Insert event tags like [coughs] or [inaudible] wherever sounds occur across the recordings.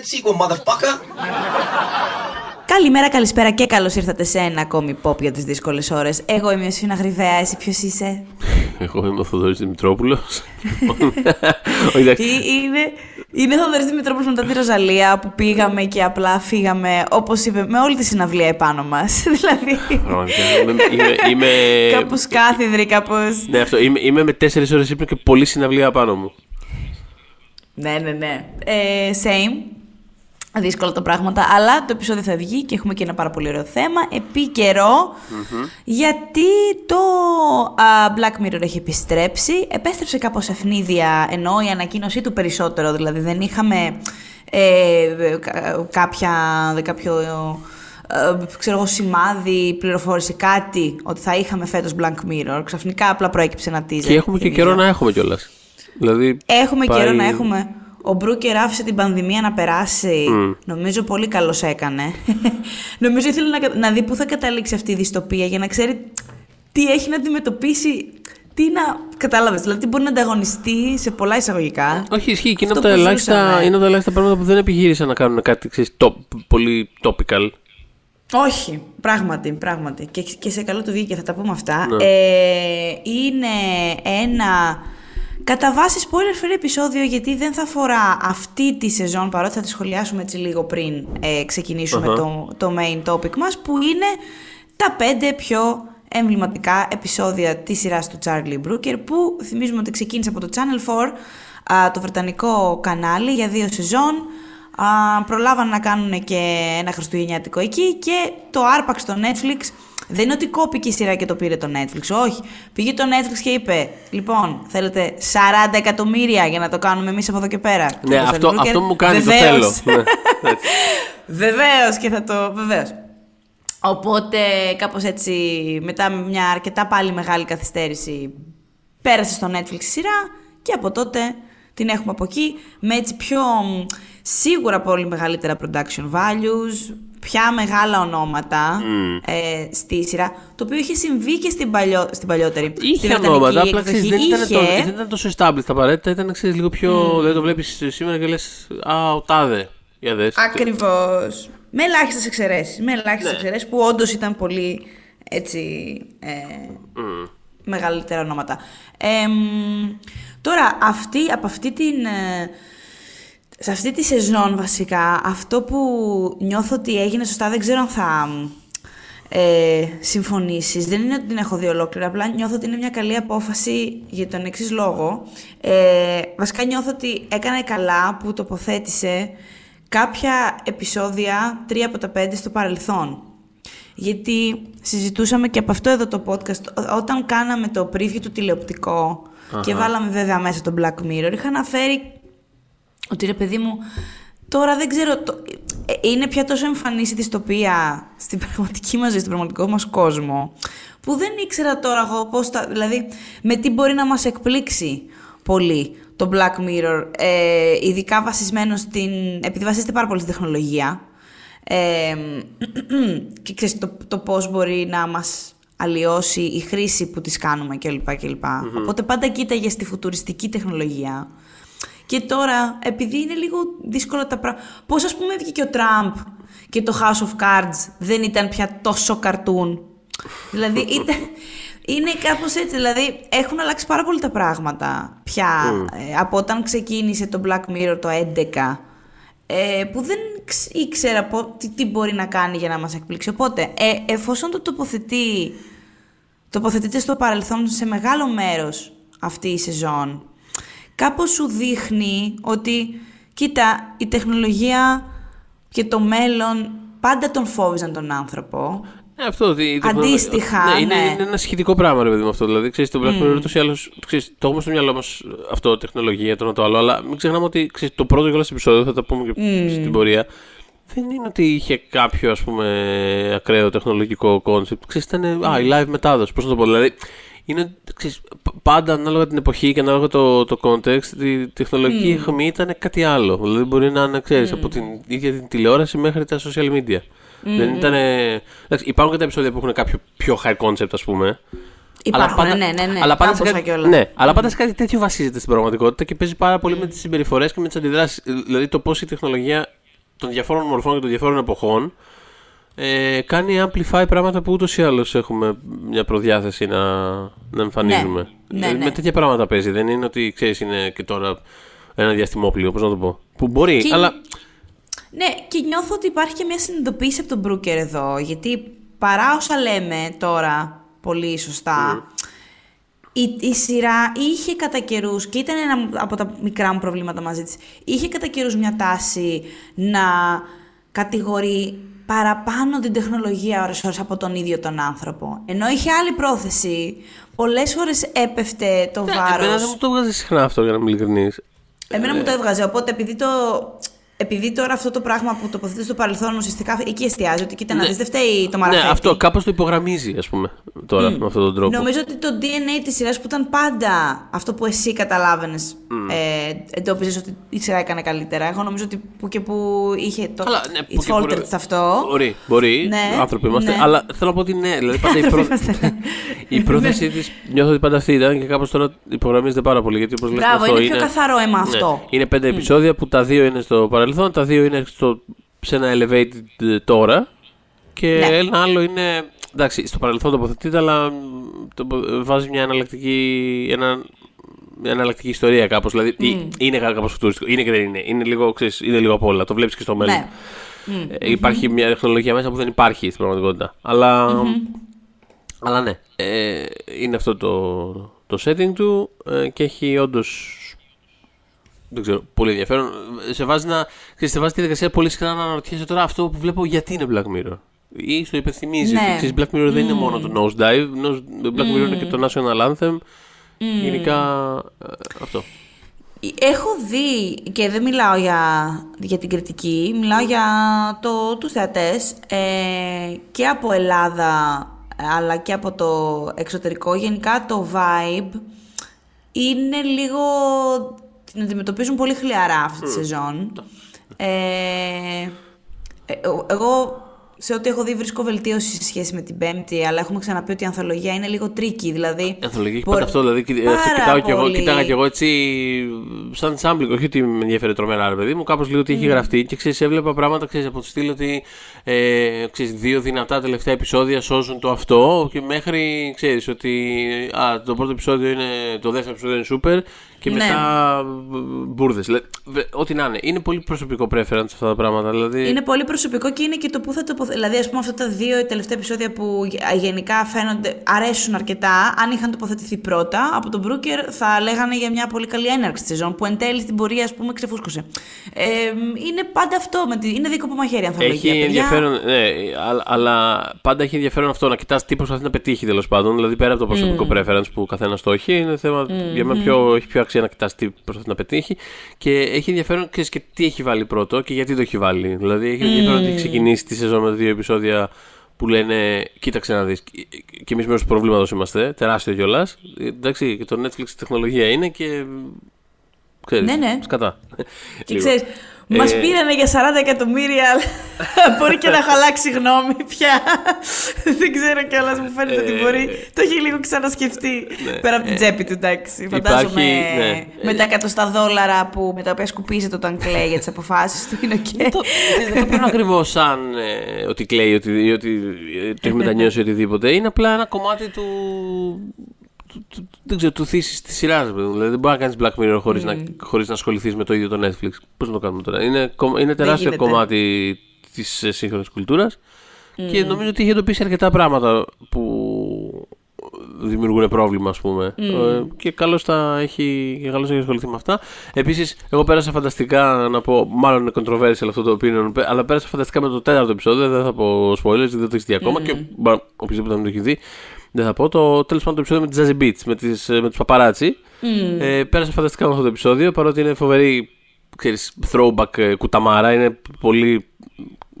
that sequel, motherfucker. Καλημέρα, καλησπέρα και καλώς ήρθατε σε ένα ακόμη pop για τις δύσκολες ώρες. Εγώ είμαι ο Σφίνα Γρυβαία, εσύ ποιος είσαι; Εγώ είμαι ο Θοδωρής Δημητρόπουλος. είναι, είναι Θοδωρής Δημητρόπουλος μετά τη Ροζαλία που πήγαμε και απλά φύγαμε, όπως είπε, με όλη τη συναυλία επάνω μας. [laughs] δηλαδή. είμαι. είμαι... κάπως κάθιδρη, κάπω. Ναι, αυτό. Είμαι, είμαι με τέσσερις ώρες ύπνο και πολύ συναυλία επάνω μου. Ναι, ναι, ναι. Ε, same δύσκολα τα πράγματα, αλλά το επεισόδιο θα βγει και έχουμε και ένα πάρα πολύ ωραίο θέμα, επίκαιρο, γιατί το Black Mirror έχει επιστρέψει, επέστρεψε κάπως ευνίδια, ενώ η ανακοίνωσή του περισσότερο, δηλαδή δεν είχαμε ε, κάποια, κάποιο ε, ξέρω εγώ, σημάδι, πληροφόρηση, κάτι ότι θα είχαμε φέτος Black Mirror. Ξαφνικά απλά προέκυψε ένα teaser. Και έχουμε και καιρό να έχουμε κιόλας. Δηλαδή, έχουμε καιρό να έχουμε. Ο Μπρούκερ άφησε την πανδημία να περάσει. Νομίζω πολύ καλώ έκανε. [laughs] Νομίζω ήθελε να, να δει πού θα καταλήξει αυτή η δυστοπία για να ξέρει τι έχει να αντιμετωπίσει. Τι να. Κατάλαβες, δηλαδή τι μπορεί να ανταγωνιστεί σε πολλά εισαγωγικά. Όχι, ισχύει και είναι από, τα ελάχιστα, είναι από τα ελάχιστα πράγματα που δεν επιχείρησαν να κάνουν κάτι ξέρεις, top, πολύ topical. Όχι, πράγματι, πράγματι. Και, και σε καλό του βγήκε, θα τα πούμε αυτά. Ναι. Ε, είναι ένα Κατά βάση spoiler free επεισόδιο γιατί δεν θα αφορά αυτή τη σεζόν παρότι θα τη σχολιάσουμε έτσι λίγο πριν ε, ξεκινησουμε το, το main topic μας που είναι τα πέντε πιο εμβληματικά επεισόδια της σειράς του Charlie Brooker που θυμίζουμε ότι ξεκίνησε από το Channel 4 το βρετανικό κανάλι για δύο σεζόν. Α, προλάβαν να κάνουν και ένα χριστουγεννιάτικο εκεί και το άρπαξε στο Netflix δεν είναι ότι κόπηκε η σειρά και το πήρε το Netflix. Όχι. Πήγε το Netflix και είπε: Λοιπόν, θέλετε 40 εκατομμύρια για να το κάνουμε εμείς από εδώ και πέρα; Ναι, αυτό, αυτό μου κάνει το θέλω. [laughs] Ναι, Βεβαίως και θα το. Βεβαίως. Οπότε κάπως έτσι, μετά μια αρκετά πάλι μεγάλη καθυστέρηση, πέρασε στο Netflix η σειρά και από τότε την έχουμε από εκεί με έτσι πιο σίγουρα πολύ μεγαλύτερα production values, πια μεγάλα ονόματα ε, στη σειρά, το οποίο είχε συμβεί και στην, παλιό, στην παλιότερη. Είχε ονόματα, απλά ξέρεις, δεν, είχε... Ήταν το, δεν ήταν τόσο established απαραίτητα, ήταν ξέρεις, λίγο πιο. Mm. Δηλαδή το βλέπεις σήμερα και λες, Α, ο τάδε. Ακριβώς. Με ελάχιστες εξαιρέσεις. Με ελάχιστες ναι. εξαιρέσεις που όντως ήταν πολύ έτσι. Ε, μεγαλύτερα ονόματα. Ε, τώρα, αυτή, από αυτή την. Ε, σε αυτή τη σεζόν βασικά, αυτό που νιώθω ότι έγινε σωστά, δεν ξέρω αν θα ε, συμφωνήσεις. Δεν είναι ότι την έχω δει ολόκληρα, απλά νιώθω ότι είναι μια καλή απόφαση για τον εξής λόγο. Ε, βασικά νιώθω ότι έκανε καλά που τοποθέτησε κάποια επεισόδια, τρία από τα πέντε, στο παρελθόν. Γιατί συζητούσαμε και από αυτό εδώ το podcast, όταν κάναμε το preview του τηλεοπτικο και βάλαμε βέβαια μέσα το Black Mirror, είχα αναφέρει ότι ρε παιδί μου, τώρα δεν ξέρω. Το... Ε, είναι πια τόσο εμφανής η δυστοπία στην πραγματική μας ζωή, στον πραγματικό μας κόσμο, που δεν ήξερα τώρα εγώ πώς θα. Δηλαδή, με τι μπορεί να μας εκπλήξει πολύ το Black Mirror, ε, ειδικά βασισμένο στην. επειδή βασίζεται πάρα πολύ στην τεχνολογία. Ε, [clears throat] και ξέρεις το, το πώς μπορεί να μας αλλοιώσει η χρήση που τις κάνουμε κλπ. κλπ. Οπότε πάντα κοίταγες στη φουτουριστική τεχνολογία και τώρα, επειδή είναι λίγο δύσκολα τα πράγματα. Πώς, ας πούμε, βγήκε ο Τραμπ και το House of Cards δεν ήταν πια τόσο καρτούν. δηλαδή, [laughs] ήταν, είναι κάπως έτσι. Δηλαδή, έχουν αλλάξει πάρα πολύ τα πράγματα πια ε, από όταν ξεκίνησε το Black Mirror το 11. Ε, που δεν ήξερα τι, τι, μπορεί να κάνει για να μας εκπλήξει. Οπότε, ε, εφόσον το τοποθετεί, τοποθετείται στο παρελθόν σε μεγάλο μέρος αυτή η σεζόν κάπως σου δείχνει ότι, κοίτα, η τεχνολογία και το μέλλον πάντα τον φόβιζαν τον άνθρωπο. Ε, αυτό, η Αντίστοιχα. Ναι, είναι, ναι. είναι ένα σχετικό πράγμα, ρε παιδί μου αυτό. Δηλαδή, ξέρεις, το Black Mirror ούτως ή άλλως. Το έχουμε στο μυαλό μας αυτό, τεχνολογία, το ένα το άλλο. Αλλά μην ξεχνάμε ότι ξέρεις, το πρώτο κιόλα επεισόδιο, θα τα πούμε και mm. στην πορεία. Δεν είναι ότι είχε κάποιο ας πούμε ακραίο τεχνολογικό concept. Ξέρεις, ήταν α, η live μετάδοση. Πώς να το πω. Δηλαδή, είναι ξέρεις, πάντα ανάλογα την εποχή και ανάλογα το, το context, η τεχνολογική mm. αιχμή ήταν κάτι άλλο. Δηλαδή μπορεί να είναι, ξέρεις, mm. από την ίδια την τηλεόραση μέχρι τα social media. Mm. Δεν ήταν, εντάξει, υπάρχουν και τα επεισόδια που έχουν κάποιο πιο high concept, ας πούμε. Υπάρχουν, αλλά πάντα, ναι, ναι, ναι. Αλλά πάντα, σε κάτι, ναι, αλλά πάντα σε κάτι τέτοιο βασίζεται στην πραγματικότητα και παίζει πάρα πολύ mm. με τις συμπεριφορές και με τις αντιδράσεις. Δηλαδή το πώς η τεχνολογία των διαφόρων μορφών και των διαφόρων εποχών ε, κάνει amplify πράγματα που ούτως ή άλλως έχουμε μια προδιάθεση να, να εμφανίζουμε. Ναι, Ε, ναι. Με τέτοια πράγματα παίζει. Δεν είναι ότι ξέρεις, είναι και τώρα ένα διαστημόπλιο, πώς να το πω. Που μπορεί, Και- αλλά. Ναι, και νιώθω ότι υπάρχει και μια συνειδητοποίηση από τον Μπρούκερ εδώ. Γιατί παρά όσα λέμε τώρα πολύ σωστά, η, η σειρά είχε κατά καιρούς, και ήταν ένα από τα μικρά μου προβλήματα μαζί της, είχε κατά καιρούς μια τάση να κατηγορεί παραπάνω την τεχνολογία ώρες ώρες από τον ίδιο τον άνθρωπο. Ενώ είχε άλλη πρόθεση, πολλές φορές έπεφτε το Ναι, βάρος. Εμένα δεν μου το βγάζει συχνά αυτό για να είμαι ειλικρινής. Εμένα Ε. μου το έβγαζε. Οπότε επειδή, το, επειδή τώρα αυτό το πράγμα που τοποθετεί στο παρελθόν ουσιαστικά εκεί εστιάζει, ότι κοίτα να δεις, δεν φταίει το Ναι, μαραθέτη. αυτό κάπως το υπογραμμίζει, ας πούμε, τώρα με αυτόν τον τρόπο. Νομίζω ότι το DNA της σειράς που ήταν πάντα αυτό που εσύ καταλάβαινες, ε, εντόπιζες ότι η σειρά έκανε καλύτερα. Εγώ νομίζω ότι που και που είχε το Καλά, ναι, που It's και μπορεί- faltered σε αυτό. Μπορεί, μπορεί. Ναι, άνθρωποι είμαστε. ναι. Αλλά θέλω να πω ότι ναι. Δηλαδή πάντα η, Άνθρωποι πρό... είμαστε, ναι. η πρόθεσή της νιώθω ότι πάντα αυτή ήταν και κάπως τώρα υπογραμμίζεται πάρα πολύ. Γιατί όπως λες Μπράβο, αυτό είναι πιο καθαρό αίμα Ναι. αυτό. Είναι πέντε επεισόδια που τα δύο είναι στο παρελθόν, τα δύο είναι στο... σε ένα elevated ε, τώρα. Και Ναι. ένα άλλο είναι. Εντάξει, στο παρελθόν τοποθετείται, αλλά μ, το, βάζει μια εναλλακτική, ένα, μια εναλλακτική ιστορία κάπως. Δηλαδή ή- είναι κάπως φουτουριστικό. Είναι και δεν είναι. Είναι λίγο, ξέρεις, είναι λίγο απ' όλα. Το βλέπεις και στο μέλλον. Ναι. Ε, Υπάρχει μια τεχνολογία μέσα που δεν υπάρχει στην πραγματικότητα. Αλλά, αλλά ναι, ε, είναι αυτό το, το setting του ε, και έχει όντως. Δεν ξέρω, πολύ ενδιαφέρον. Σε βάζει, να, ξέρεις, σε βάζει τη διαδικασία πολύ συχνά να αναρωτιέσαι τώρα αυτό που βλέπω γιατί είναι Black Mirror. Ή στο υπενθυμίζει Ναι. ότι ξέρεις, Black Mirror δεν είναι μόνο το Nosedive. Nose- Black Mirror είναι και το National Anthem. Γενικά ε, αυτό. Έχω δει, και δεν μιλάω για, για την κριτική, μιλάω για το, τους θεατές ε, και από Ελλάδα αλλά και από το εξωτερικό. Γενικά το vibe είναι λίγο... την αντιμετωπίζουν πολύ χλιαρά αυτή τη σεζόν. Ε, ε, εγώ σε ό,τι έχω δει βρίσκω βελτίωση σε σχέση με την πέμπτη, αλλά έχουμε ξαναπεί ότι η ανθολογία είναι λίγο τρίκη, δηλαδή... Η ανθολογία έχει μπορεί- πάντα αυτό. Δηλαδή, κοι- Πάρα αυτό κοιτάω κι εγώ, πολύ. κοιτάγα κι εγώ έτσι σαν σάμπλικ. Όχι ότι με ενδιαφέρει τρομερά, ρε παιδί μου. Κάπως λίγο ότι έχει γραφτεί και ξέρεις, έβλεπα πράγματα ξέρεις, από το στυλ ότι ε, ξέρεις, δύο δυνατά τελευταία επεισόδια σώζουν το αυτό και μέχρι ξέρεις ότι α, το πρώτο επεισόδιο είναι. Το δεύτερο επεισόδιο είναι super και Ναι. μετά μπουρδες. Ό,τι να είναι. Είναι πολύ προσωπικό preference αυτά τα πράγματα. Δηλαδή, Είναι πολύ προσωπικό και είναι και το που θα τοποθετηθεί. Δηλαδή, ας πούμε, αυτά τα δύο τελευταία επεισόδια που γε- γενικά φαίνονται, αρέσουν αρκετά, αν είχαν τοποθετηθεί πρώτα από τον Μπρούκερ, θα λέγανε για μια πολύ καλή έναρξη τη σεζόν που εν τέλει στην πορεία, ας πούμε, ξεφούσκωσε. Ε, είναι πάντα αυτό. Με τη, είναι δίκοπο μαχαίρι, αν Έχει ενδιαφέρον, ναι, αλλά, αλλά πάντα έχει ενδιαφέρον αυτό να κοιτάς τι προσπαθεί να πετύχει τέλος πάντων. Δηλαδή πέρα από το προσωπικό preference που ο καθένας το έχει, είναι θέμα για μένα πιο, έχει πιο αξία να κοιτάς τι προσπαθεί να πετύχει. Και έχει ενδιαφέρον ξέρεις, και τι έχει βάλει πρώτο και γιατί το έχει βάλει. Δηλαδή έχει ενδιαφέρον ότι έχει ξεκινήσει τη σεζόν με δύο επεισόδια που λένε Κοίταξε να δεις. Και εμείς μέρος του προβλήματος είμαστε, τεράστιο κιόλας. Εντάξει, και το Netflix τεχνολογία είναι και. Ξέρεις, Ναι, ναι. Σκατά. Και Λίγο. Ξέρει, μας Ε, πήρανε για 40 εκατομμύρια, αλλά [laughs] μπορεί και να έχω αλλάξει γνώμη πια. Δεν ξέρω κιόλας, μου φαίνεται ότι Ε, μπορεί. Το έχει λίγο ξανασκεφτεί. Πέρα από την τσέπη του, εντάξει. Φαντάζομαι ναι. με τα εκατοστά δολάρια που, με τα οποία σκουπίζεται όταν κλαίει για τις [laughs] αποφάσεις του. Είναι οκ. το, δεν το παίρνω ακριβώς σαν ε, ότι κλαίει, ότι, ή ότι ε, το έχει [laughs] μετανιώσει οτιδήποτε. Είναι απλά ένα κομμάτι του. Του, του, δεν ξέρω, του θέση της σειράς. Δηλαδή δεν μπορεί να κάνεις Black Mirror χωρίς να, χωρίς να ασχοληθείς με το ίδιο το Netflix. Πώς να το κάνουμε τώρα; Είναι, κο- είναι τεράστιο γίνεται. κομμάτι της σύγχρονης κουλτούρας. Και νομίζω ότι είχε εντοπίσει αρκετά πράγματα που δημιουργούν πρόβλημα, ας πούμε. Ε, και καλώς τα έχει, και καλώς έχει ασχοληθεί με αυτά. Επίσης, εγώ πέρασα φανταστικά να πω, μάλλον είναι controversial αυτό το opinion, πέ- αλλά πέρασα φανταστικά με το τέταρτο επεισόδιο. Δεν θα πω spoilers, γιατί δεν το έχεις δει ακόμα. Και μπα- οποιοδήποτε δεν το έχει δει, δεν θα πω. Το τέλος πάντων το επεισόδιο με τις Jazzy Beats, με, τις, με τους παπαράτσι. Ε, πέρασα φανταστικά με αυτό το επεισόδιο, παρότι είναι φοβερή ξέρεις, throwback ε, κουταμάρα. Είναι πολύ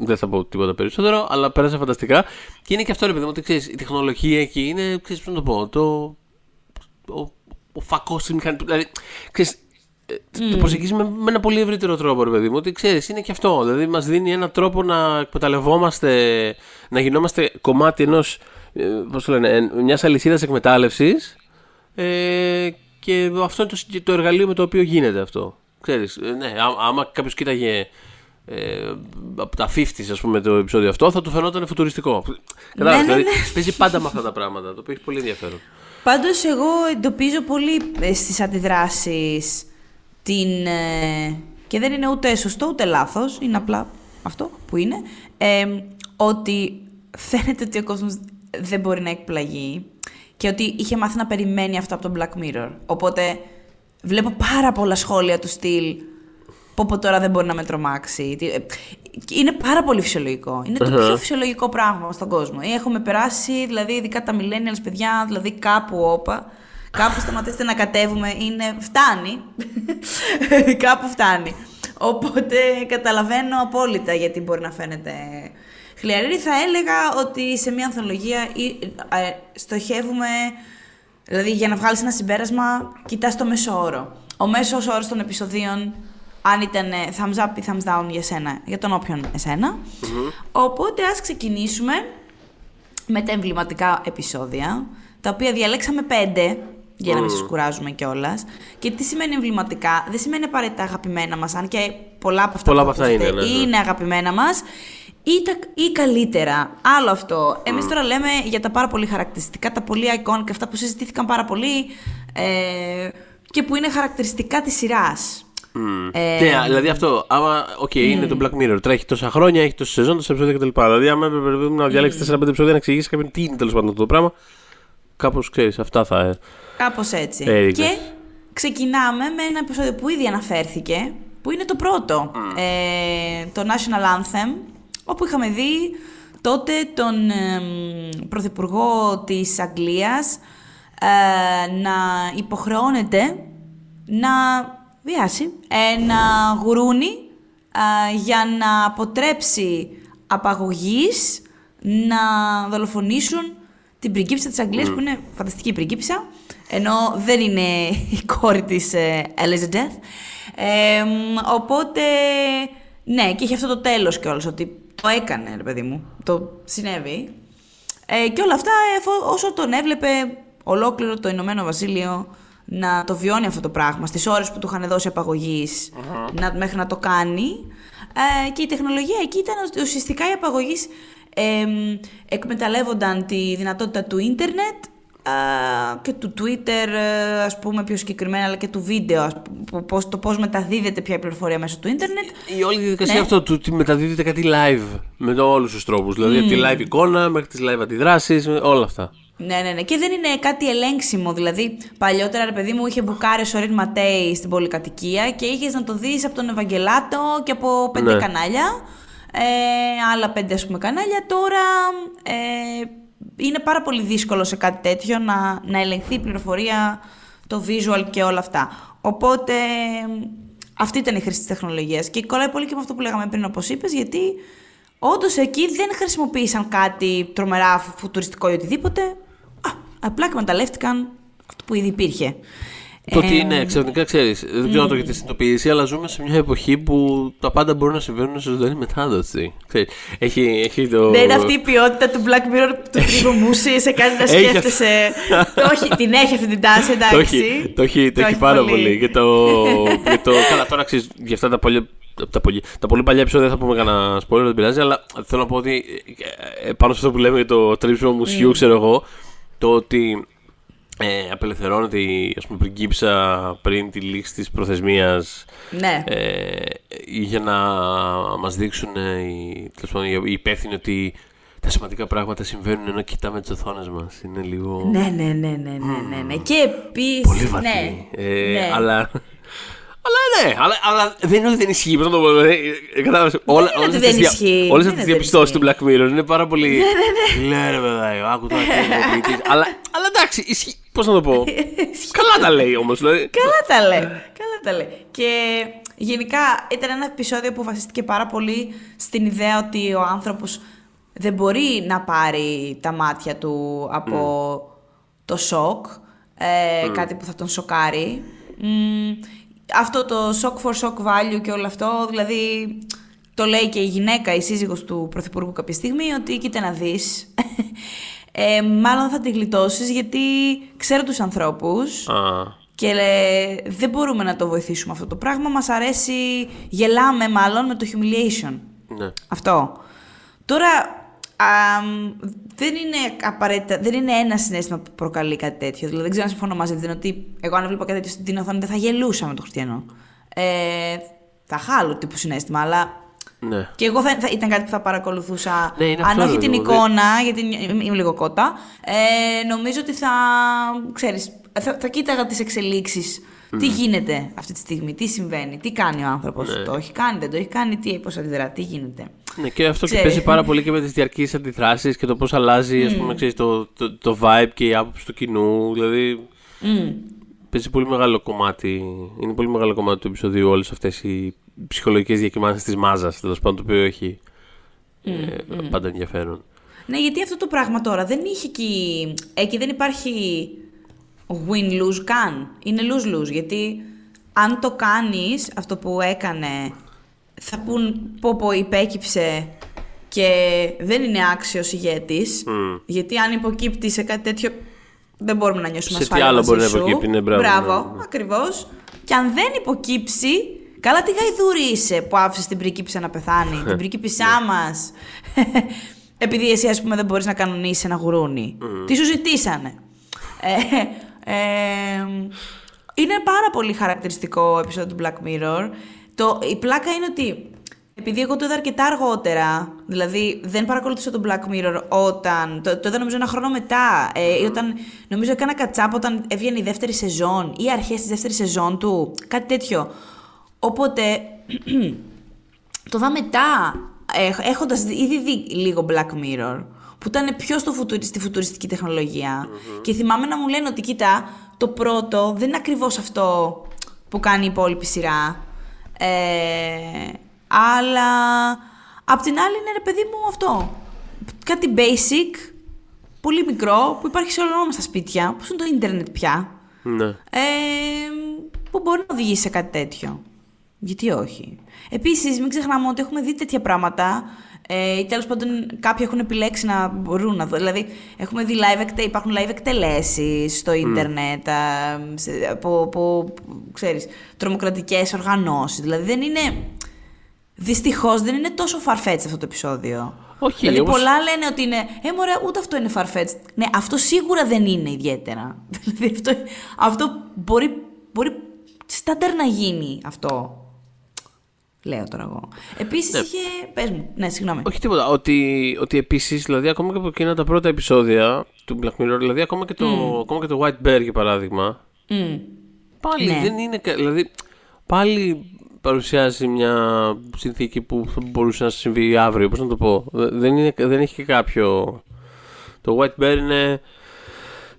δεν θα πω τίποτα περισσότερο, αλλά πέρασε φανταστικά. Και είναι και αυτό, ρε παιδί μου, ότι ξέρεις, η τεχνολογία εκεί είναι, ξέρεις, πώς να το πω, το, ο, ο φακός της μηχανή. Δηλαδή, ξέρεις, ε, το προσεγγίζεις με, με ένα πολύ ευρύτερο τρόπο, ρε παιδί μου, ότι ξέρεις, είναι και αυτό. Δηλαδή, μας δίνει ένα τρόπο να εκμεταλλευόμαστε, να γινόμαστε κομμάτι ενός, ε, πώς το λένε, ε, μιας αλυσίδας εκμετάλλευσης ε, και αυτό είναι το, συγκε- το εργαλείο με το οποίο γίνεται αυτό. Ξέρεις, ε, ναι, ά- άμα κάποιος κοίταγε ε, από τα 50 ας πούμε το επεισόδιο αυτό θα του φαινόταν φουτουριστικό. Κατάλαβες, ναι, δηλαδή ναι. παίζει πάντα με αυτά τα πράγματα, το οποίο έχει πολύ ενδιαφέρον. Πάντως εγώ εντοπίζω πολύ ε, στις αντιδράσεις την... ε, και δεν είναι ούτε σωστό ούτε λάθος, είναι απλά αυτό που είναι, ε, ότι φαίνεται ότι ο κόσμος δεν μπορεί να εκπλαγεί και ότι είχε μάθει να περιμένει αυτό από τον Black Mirror. Οπότε βλέπω πάρα πολλά σχόλια του στυλ πω πω τώρα δεν μπορεί να με τρομάξει. Τι- ε, Είναι πάρα πολύ φυσιολογικό. Είναι το πιο φυσιολογικό πράγμα στον κόσμο. Έχουμε περάσει, δηλαδή, ειδικά τα millennials παιδιά, δηλαδή κάπου όπα. Κάπου σταματήστε να κατέβουμε, είναι, φτάνει. [laughs] κάπου φτάνει. Οπότε καταλαβαίνω απόλυτα γιατί μπορεί να φαίνεται χλιαρή. Θα έλεγα ότι σε μια ανθολογία ή- ε, στοχεύουμε Δηλαδή, για να βγάλεις ένα συμπέρασμα, κοιτάς το μέσο όρο. Ο μέσος όρος των επεισοδίων, αν ήταν ε, thumbs up ή thumbs down για σένα, για τον όποιον εσένα. Οπότε, ας ξεκινήσουμε με τα εμβληματικά επεισόδια, τα οποία διαλέξαμε πέντε, για να μην σας κουράζουμε κιόλας. Και τι σημαίνει εμβληματικά, δεν σημαίνει απαραίτητα αγαπημένα μας, αν και πολλά από αυτά Πολλά που από αυτά ακούσατε είναι, ναι, ναι. είναι αγαπημένα μας ή, τα, ή καλύτερα. Άλλο αυτό. Εμείς τώρα λέμε για τα πάρα πολύ χαρακτηριστικά, τα πολύ iconic, αυτά που συζητήθηκαν πάρα πολύ ε, και που είναι χαρακτηριστικά της σειράς. Ε, ναι, δηλαδή αυτό, άμα, οκ, είναι το Black Mirror, τρέχει τόσα χρόνια, έχει τόσες σεζόν, τόσα επεισόδια κτλ. Δηλαδή, άμα έπρεπε να διαλέξεις 4-5 επεισόδια να εξηγήσεις κάποιον τι είναι τέλος πάντων αυτό το πράγμα, κάπως ξέρεις, αυτά θα. ε, Κάπως έτσι. Έριχνες. Και ξεκινάμε με ένα επεισόδιο που ήδη αναφέρθηκε, που είναι το πρώτο. Ε, το National Anthem, όπου είχαμε δει τότε τον ε, Πρωθυπουργό της Αγγλίας ε, να υποχρεώνεται να βιάσει ένα γουρούνι ε, για να αποτρέψει απαγωγής να δολοφονήσουν την πριγκίπισσα της Αγγλίας που είναι φανταστική πριγκίπισσα ενώ δεν είναι η κόρη της ε, Elizabeth. Ε, μ, οπότε, ναι, και είχε αυτό το τέλος κιόλας, ότι το έκανε, ρε παιδί μου, το συνέβη. Ε, και όλα αυτά, εφο- όσο τον έβλεπε ολόκληρο το Ηνωμένο Βασίλειο να το βιώνει αυτό το πράγμα, στις ώρες που του είχαν δώσει απαγωγής, να, μέχρι να το κάνει. Ε, και η τεχνολογία εκεί ήταν ότι ουσιαστικά οι απαγωγείς ε, μ, εκμεταλλεύονταν τη δυνατότητα του ίντερνετ α, και του Twitter, ε, ας πούμε πιο συγκεκριμένα, αλλά και του βίντεο, ας πούμε, πώς, το πώς μεταδίδεται πια η πληροφορία μέσω του ίντερνετ. Η όλη διαδικασία Ναι. αυτό του ότι μεταδίδεται κάτι live με όλους τους τρόπους. Δηλαδή από τη live εικόνα μέχρι τις live αντιδράσεις, όλα αυτά. Ναι, ναι, ναι. Και δεν είναι κάτι ελέγξιμο. Δηλαδή, παλιότερα, ρε παιδί μου, είχε μπουκάρει ο Σωρίν Ματέι στην πολυκατοικία και είχες να το δεις από τον Ευαγγελάτο και από πέντε Ναι. κανάλια. Ε, άλλα πέντε, ας πούμε, κανάλια. Τώρα ε, είναι πάρα πολύ δύσκολο σε κάτι τέτοιο να, να ελεγχθεί η πληροφορία, το visual και όλα αυτά. Οπότε, αυτή ήταν η χρήση της τεχνολογίας. Και κολλάει πολύ και με αυτό που λέγαμε πριν, όπως είπες, γιατί όντως εκεί δεν χρησιμοποίησαν κάτι τρομερά φου- φουτουριστικό ή οτιδήποτε. Α, απλά εκμεταλλεύτηκαν αυτό που ήδη υπήρχε. Το Ε, ότι είναι ξαφνικά ξέρεις, δεν ξέρω αν το έχετε συνειδητοποιήσει, αλλά ζούμε σε μια εποχή που τα πάντα μπορούν να συμβαίνουν σε ζωντανή μετάδοση. Ξέρεις, έχει, έχει το. Δεν είναι αυτή η ποιότητα του Black Mirror του Τρίβου Μούση, σε κάνει να Έχει σκέφτεσαι. το έχει, την έχει αυτή την τάση, εντάξει. Το έχει, το έχει, το έχει πάρα πολύ. Και το, και το, καλά, τώρα ξέρεις για αυτά τα πολύ, τα, πολύ, τα πολύ παλιά επεισόδια θα πούμε κανένα spoiler, δεν πειράζει, αλλά θέλω να πω ότι ε, ε, πάνω σε αυτό που λέμε για το τρίψιμο μουσιού, ξέρω εγώ, το ότι ε, απελευθερώνεται η ας πούμε, πριγκίψα πριν τη λήξη της προθεσμίας Ναι. ε, για να μας δείξουν ε, οι, τέλος πάντων, οι υπεύθυνοι ότι τα σημαντικά πράγματα συμβαίνουν ενώ κοιτάμε τις οθόνες μας. Είναι λίγο... Ναι, ναι, ναι, ναι, ναι, ναι, ναι. Και επίσης. Πολύ βαθύ. Ναι, ε, ναι. Αλλά. Αλλά ναι, αλλά, αλλά δεν είναι ότι δεν ισχύει. Πώς να το πω. ε, ε, Κατάλαβες. Όλα, είναι ότι όλες δεν αυτές τις ισχύει. δια- Δεν Όλες είναι αυτές ότι τις δεν διαπιστώσεις του Black Mirror είναι πάρα πολύ. Ναι, ναι, ναι. Λέει ρε παιδάκι, άκου τώρα τι είναι ο ποιητής. αλλά, αλλά εντάξει, ισχύει. Πώς να το πω; [laughs] Καλά τα λέει όμως. Δηλαδή. Καλά τα λέει. Καλά τα λέει. Και γενικά ήταν ένα επεισόδιο που βασίστηκε πάρα πολύ στην ιδέα ότι ο άνθρωπος δεν μπορεί να πάρει τα μάτια του από το σοκ, ε, κάτι που θα τον σοκάρει. Μ, αυτό το shock for shock value και όλο αυτό, δηλαδή το λέει και η γυναίκα, η σύζυγος του Πρωθυπουργού κάποια στιγμή, ότι κοίτα να δεις, [laughs] ε, μάλλον θα τη γλιτώσεις γιατί ξέρω τους ανθρώπους Α, Και λέ, δεν μπορούμε να το βοηθήσουμε αυτό το πράγμα. Μας αρέσει, γελάμε μάλλον με το humiliation. Ναι. Αυτό. Τώρα, α, δεν είναι απαραίτητα, δεν είναι ένα συνέστημα που προκαλεί κάτι τέτοιο. Δηλαδή, δεν ξέρω αν συμφωνώ μαζί την ότι εγώ αν έβλεπα κάτι τέτοιο στην οθόνη δεν θα γελούσα με το Χριστιανό. Ε, θα χάλω τύπου συνέστημα, αλλά ναι. και εγώ θα, θα ήταν κάτι που θα παρακολουθούσα. Ναι, είναι αν αυτό, όχι ρε την παιδί μου, εικόνα, γιατί είμαι είμαι λίγο κότα. Ε, νομίζω ότι θα. ξέρεις, θα, θα κοίταγα τις εξελίξεις. Τι γίνεται αυτή τη στιγμή, τι συμβαίνει, τι κάνει ο άνθρωπος. Ναι. Το έχει κάνει, δεν το έχει κάνει, τι, πώς αντιδρά, τι γίνεται. Ναι, και αυτό και Ξέρεις. παίζει πάρα πολύ και με τις διαρκείς αντιδράσεις και το πώς αλλάζει ας πούμε, ξέρεις, το, το, το vibe και η άποψη του κοινού. Δηλαδή. Παίζει πολύ μεγάλο κομμάτι. Είναι πολύ μεγάλο κομμάτι του επεισοδίου όλες αυτές οι ψυχολογικές διακυμάνσεις της μάζας. Τέλος πάντων, το οποίο έχει ε, πάντα ενδιαφέρον. Ναι, γιατί αυτό το πράγμα τώρα δεν είχε εκεί. Εκεί δεν υπάρχει win-lose καν. Είναι lose-lose. Γιατί αν το κάνεις αυτό που έκανε, θα πούν πω πω υπέκυψε και δεν είναι άξιος ηγέτης. Γιατί αν υποκύπτει σε κάτι τέτοιο, δεν μπορούμε να νιώσουμε Σε τι ασφάλεια άλλο μαζί μπορεί να σου. υποκύπτει, ναι, μπράβο, Μπράβο, ναι, ναι. ακριβώς. Και αν δεν υποκύψει, καλά τι γαϊδούρη είσαι που άφησες την πριγκίπισσα να πεθάνει. την [laughs] πριγκίπισσά μας. [laughs] Επειδή εσύ, ας πούμε, δεν μπορείς να κανονίσεις ένα γουρούνι. Τι σου ζητήσανε; Ε, ε, είναι πάρα πολύ χαρακτηριστικό επεισόδιο του Black Mirror. Το, η πλάκα είναι ότι επειδή εγώ το είδα αρκετά αργότερα, δηλαδή δεν παρακολουθούσα τον Black Mirror όταν. Το, το είδα νομίζω ένα χρόνο μετά. Ε, ή όταν. Νομίζω έκανα κατσάπ όταν έβγαινε η δεύτερη σεζόν ή αρχές της δεύτερης σεζόν του. Κάτι τέτοιο. Οπότε. [clears throat] το δα μετά, έχ, έχοντας ήδη δει λίγο Black Mirror, που ήταν πιο στο φουτουρι, στη φουτουριστική τεχνολογία. Και θυμάμαι να μου λένε ότι, κοίτα, το πρώτο δεν είναι ακριβώς αυτό που κάνει η υπόλοιπη σειρά. Ε, αλλά απ' την άλλη είναι, ρε παιδί μου, αυτό. Κάτι basic, πολύ μικρό, που υπάρχει σε όλα μας τα σπίτια, που είναι το ίντερνετ πια. Ναι. Ε, που μπορεί να οδηγήσει σε κάτι τέτοιο. Γιατί όχι. Επίσης, μην ξεχνάμε ότι έχουμε δει τέτοια πράγματα ε, ή τέλος πάντων κάποιοι έχουν επιλέξει να μπορούν να δω. Δηλαδή, έχουμε δει live, εκτε- υπάρχουν live εκτελέσεις στο ίντερνετ α, σε- από, από, ξέρεις, τρομοκρατικές οργανώσεις. Δηλαδή, δεν είναι... Δυστυχώς δεν είναι τόσο farfetched αυτό το επεισόδιο. Όχι, δηλαδή, όπως- πολλά λένε ότι είναι. Ε, μωρέ, ούτε αυτό είναι farfetched. Ναι, αυτό σίγουρα δεν είναι ιδιαίτερα. [laughs] Δηλαδή, αυτό, αυτό μπορεί, μπορεί στάντερ να γίνει αυτό. Λέω τώρα εγώ. Επίσης είχε. Πες μου. Ναι, συγγνώμη. Όχι τίποτα. Ότι, ότι επίσης, δηλαδή, ακόμα και από εκείνα τα πρώτα επεισόδια του Black Mirror, δηλαδή, ακόμα και το, ακόμα και το White Bear για παράδειγμα, Μμ. πάλι Ναι. δεν είναι. κα- Δηλαδή, πάλι παρουσιάζει μια συνθήκη που θα μπορούσε να συμβεί αύριο. Πώς να το πω. Δε- Δεν, είναι, δεν έχει και κάποιο. Το White Bear είναι.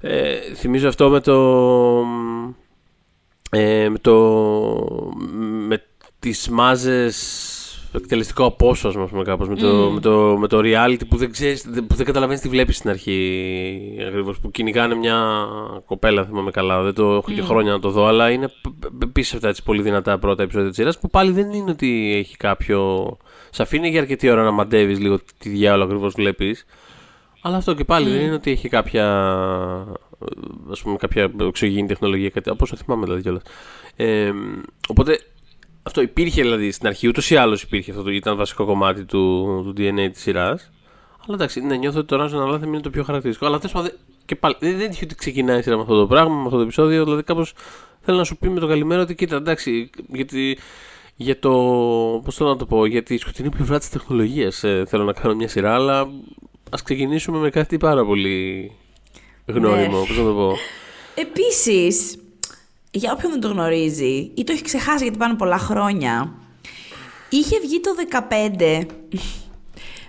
Ε, θυμίζω αυτό με το. Ε, με το. με τις μάζες εκτελεστικό απόσπασμα, ας πούμε, κάπως, με, το, με, το, με το reality που δεν ξέρεις, δεν- που δεν καταλαβαίνεις τι βλέπεις στην αρχή ακριβώς, που κυνηγάνε μια κοπέλα, θυμάμαι καλά, δεν το έχω και χρόνια να το δω, αλλά είναι επίση αυτά τις πολύ δυνατά πρώτα επεισόδια της σειράς, που πάλι δεν είναι ότι έχει κάποιο... Σε αφήνει για αρκετή ώρα να μαντεύεις λίγο τι διάολο ακριβώς βλέπεις, αλλά αυτό και πάλι δεν είναι ότι έχει κάποια, ας πούμε, κάποια εξωγήινη τεχνολογία, κάτι, από όσο θυμάμαι δηλαδή κιόλας. Ε, οπότε αυτό υπήρχε δηλαδή στην αρχή, ούτως ή άλλως υπήρχε αυτό, το- ήταν βασικό κομμάτι του, του DNA της σειράς. Αλλά εντάξει, ναι, νιώθω ότι το Random Anthem είναι το πιο χαρακτηριστικό. Αλλά τέλος πάντων, και πάλι, δεν, δεν είχε ότι ξεκινάει η σειρά με αυτό το πράγμα, με αυτό το επεισόδιο. Δηλαδή, κάπως θέλω να σου πει με το καλημέρα ότι κοίτα, εντάξει, γιατί για το. Πώς θέλω να το πω, για τη σκοτεινή πλευρά της τεχνολογίας θέλω να κάνω μια σειρά, αλλά ας ξεκινήσουμε με κάτι πάρα πολύ γνώριμο. Ναι. Πώς να το πω. Επίσης, για όποιον δεν το γνωρίζει ή το έχει ξεχάσει γιατί πάνε πολλά χρόνια, είχε βγει το 15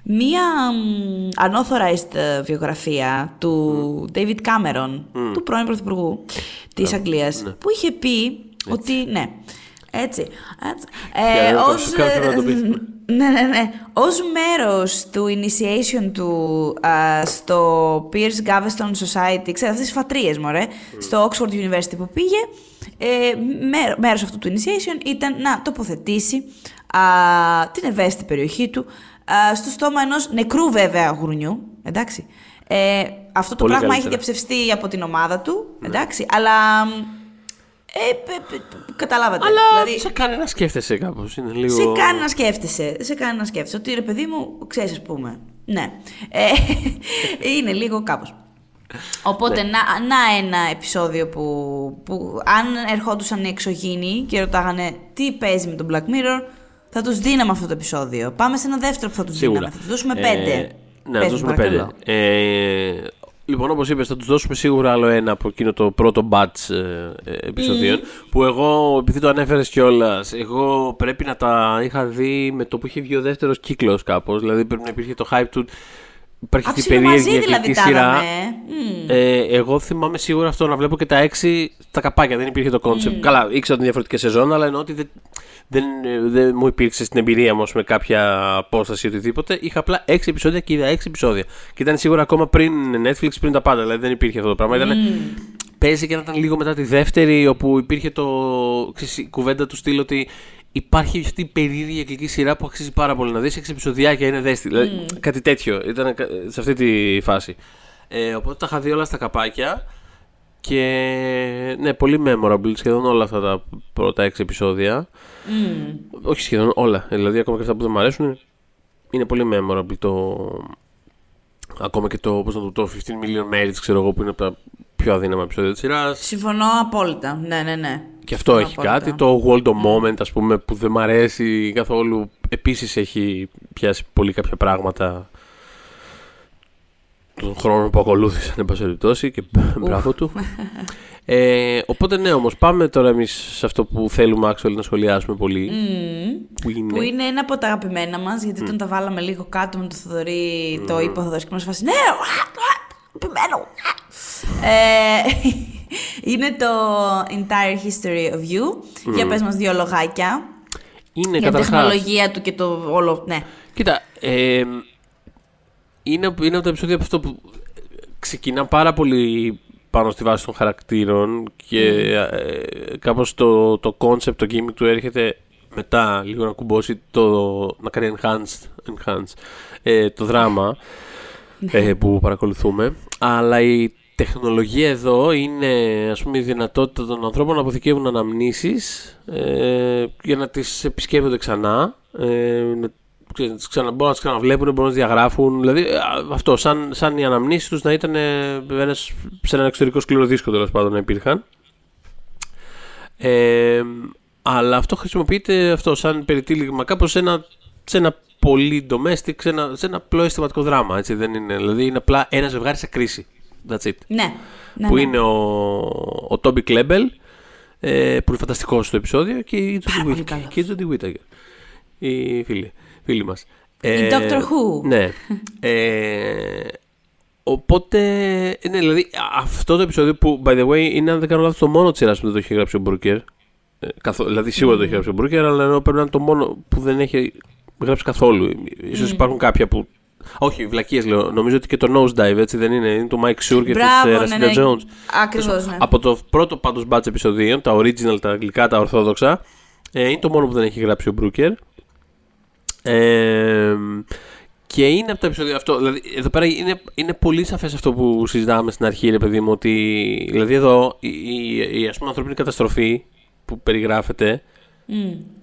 μία μ, unauthorized ε, βιογραφία του David Cameron, του πρώην Πρωθυπουργού της Αγγλίας, που είχε πει ότι, ναι, έτσι, έτσι ε, Για να το- ως, κάποιος να το πεις. ναι, ναι, ναι. Ως μέρος του initiation του α, στο Pierce Gaveston Society, ξέρετε αυτές τις φατρίες μωρέ, στο Oxford University που πήγε, ε, μέρο- μέρος αυτού του initiation ήταν να τοποθετήσει α, την ευαίσθητη περιοχή του α, στο στόμα ενός νεκρού βέβαια γουρνιού, εντάξει. Ε, αυτό το Πολύ πράγμα έχει καλύτερα. διαψευστεί από την ομάδα του, εντάξει, αλλά Ε, ε, ε, καταλάβατε. Αλλά δηλαδή, σε κάνει να σκέφτεσαι κάπως. Είναι λίγο. σε κάνει να σκέφτεσαι. Σε κάνει να σκέφτεσαι. Ότι ρε παιδί μου, ξέρεις, ας πούμε. Ναι. Ε, [laughs] είναι λίγο κάπως. Οπότε, να, να ένα επεισόδιο που, που αν ερχόντουσαν οι εξωγήινοι και ρωτάγανε τι παίζει με τον Black Mirror, θα τους δίναμε αυτό το επεισόδιο. Πάμε σε ένα δεύτερο που θα τους Σίγουρα. δίναμε. Θα τους δώσουμε Ε, πέντε. ναι, θα Πες τους μου, δώσουμε πέντε. παρακαλώ. Ε, λοιπόν, όπως είπες, θα τους δώσουμε σίγουρα άλλο ένα από εκείνο το πρώτο batch ε, ε, επεισοδίων. Που εγώ, επειδή το ανέφερες κιόλας, εγώ πρέπει να τα είχα δει με το που είχε βγει ο δεύτερος κύκλος κάπως. Δηλαδή πρέπει να υπήρχε το hype του. Υπάρχει Α, αυτή η ψιλομαζί περίεργη δηλαδή εκλεκτική τα σειρά. είδαμε, ε. Μμ. Ε, εγώ θυμάμαι σίγουρα αυτό να βλέπω και τα έξι στα καπάκια. Δεν υπήρχε το concept. Καλά, ήξερα ότι είναι διαφορετικέ σεζόν, αλλά εννοώ ότι δεν, δεν, δεν μου υπήρξε στην εμπειρία μου με κάποια απόσταση ή οτιδήποτε. Είχα απλά έξι επεισόδια και είδα έξι επεισόδια. Και ήταν σίγουρα ακόμα πριν Netflix, πριν τα πάντα. Δηλαδή δεν υπήρχε αυτό το πράγμα. Ήταν, παίζει και να ήταν λίγο μετά τη δεύτερη, όπου υπήρχε το, ξέρεις, η κουβέντα του στυλ ότι υπάρχει αυτή η περίεργη εκκλητική σειρά που αξίζει πάρα πολύ να δεις, έξι επεισοδιάκια είναι δέστη. Δηλαδή, κάτι τέτοιο. Ήταν κα- σε αυτή τη φάση. Ε, οπότε τα είχα δει όλα στα καπάκια. Και ναι, πολύ memorable σχεδόν όλα αυτά τα πρώτα έξι επεισόδια. Όχι σχεδόν όλα. Δηλαδή, ακόμα και αυτά που δεν μου αρέσουν είναι πολύ memorable. Το... Ακόμα και το, πώς να το, το 15 million merits, ξέρω εγώ, που είναι από τα πιο αδύναμα επεισόδια της σειράς. Συμφωνώ απόλυτα. Ναι, ναι, ναι. Και αυτό Συμφωνώ έχει απόλυτα. κάτι. Το World of Moment, ας πούμε, που δεν μ' αρέσει καθόλου. Επίσης έχει πιάσει πολύ κάποια πράγματα τον χρόνο που ακολούθησαν, εν πάση περιπτώσει, και μπράβο του. [laughs] Ε, οπότε ναι, όμως πάμε τώρα εμείς σε αυτό που θέλουμε actually να σχολιάσουμε πολύ. Που είναι... Που είναι ένα από τα αγαπημένα μας, γιατί όταν τα βάλαμε λίγο κάτω με το Θοδωρή, το είπε ο Θοδωρής και μας φάση. Ναι, α, α, επιμένω. α». Ε, είναι το Entire History of You. Για πες μας δύο λογάκια. είναι για την καταρχάς... τεχνολογία του και το όλο. Ναι. Κοίτα, ε, είναι, είναι από τα επεισόδια από αυτό που ξεκινά πάρα πολύ πάνω στη βάση των χαρακτήρων και ε, κάπως το, το concept, το gimmick του έρχεται μετά λίγο να κουμπώσει το, να κάνει enhanced, enhanced ε, το δράμα ε, που παρακολουθούμε αλλά η τεχνολογία εδώ είναι ας πούμε η δυνατότητα των ανθρώπων να αποθηκεύουν αναμνήσεις ε, για να τις επισκέπτονται ξανά ε, να, ξέρεις, να τις ξανα, μπορούν να τις ξαναβλέπουν, μπορούν να τις διαγράφουν δηλαδή α, αυτό σαν, σαν οι αναμνήσεις τους να ήταν ε, ένας, σε ένα εξωτερικό σκληρό δίσκο τέλος πάντων να υπήρχαν ε, αλλά αυτό χρησιμοποιείται αυτό σαν περιτύλιγμα κάπως σε ένα, σε ένα πολύ domestic, σε ένα, σε ένα απλό αισθηματικό δράμα. Έτσι, δεν είναι, δηλαδή είναι απλά ένα ζευγάρι σε κρίση. That's it. Ναι. ναι, που ναι. είναι ο, ο Toby Κλέμπελ, ε, που είναι φανταστικός στο επεισόδιο, και η Jodie πολύ Whittaker. καλός. Και η Jodie Whittaker. Η φίλη, φίλη μας. Η Doctor Who. Ναι. Ε, οπότε, ναι, δηλαδή αυτό το επεισόδιο που, by the way, είναι αν δεν κάνω λάθος το μόνο της σειράς που δεν το έχει γράψει ο Μπρούκερ. Ε, καθο- δηλαδή σίγουρα το έχει γράψει ο Μπρούκερ, αλλά ενώ πρέπει να είναι το μόνο που δεν έχει γράψει καθόλου. Ίσως υπάρχουν κάποια που. Όχι, βλακίες λέω. Νομίζω ότι και το Nosedive έτσι δεν είναι. Είναι το Mike Shure και Μπράβο, της ναι, Rashida ναι. Jones. Ακριβώς, ναι. Από το πρώτο πάντως batch επεισοδίων, τα original, τα αγγλικά, τα ορθόδοξα, ε, είναι το μόνο που δεν έχει γράψει ο Μπρούκερ. Ε, και είναι από τα επεισόδια αυτό. Δηλαδή, εδώ πέρα είναι, είναι πολύ σαφές αυτό που συζητάμε στην αρχή, ρε παιδί μου, ότι δηλαδή εδώ η, η, η ας πούμε, ανθρώπινη καταστροφή που περιγράφεται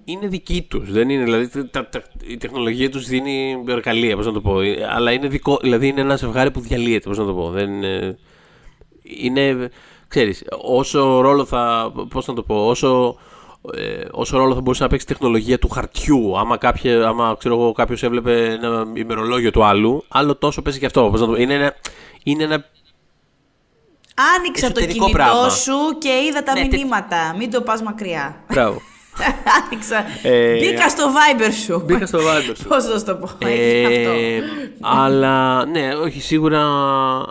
είναι δική τους. Δεν είναι, δηλαδή, τα, τα, η τεχνολογία τους δίνει εργαλεία, πώς να το πω. Ε, Αλλά είναι, δικό, δηλαδή είναι ένα ζευγάρι που διαλύεται, πώς να το πω. Δεν είναι, είναι ξέρεις, όσο ρόλο θα, πώς να το πω, όσο, ε, όσο ρόλο θα μπορούσε να παίξει η τεχνολογία του χαρτιού, άμα, κάποια, άμα ξέρω εγώ, κάποιος έβλεπε ένα ημερολόγιο του άλλου, άλλο τόσο παίζει και αυτό. Πώς να το πω. Είναι ένα, είναι ένα Άνοιξα το εσωτερικό κινητό πράγμα. σου και είδα τα Ναι, τε- μηνύματα. Μην το πας μακριά. Μπράβο. [laughs] Άνοιξα. Ε, Μπήκα στο Viber σου. Μπήκα στο Viber σου. [laughs] Πώς να σου το πω. Έγινε αυτό. Ε, αλλά ναι, όχι, σίγουρα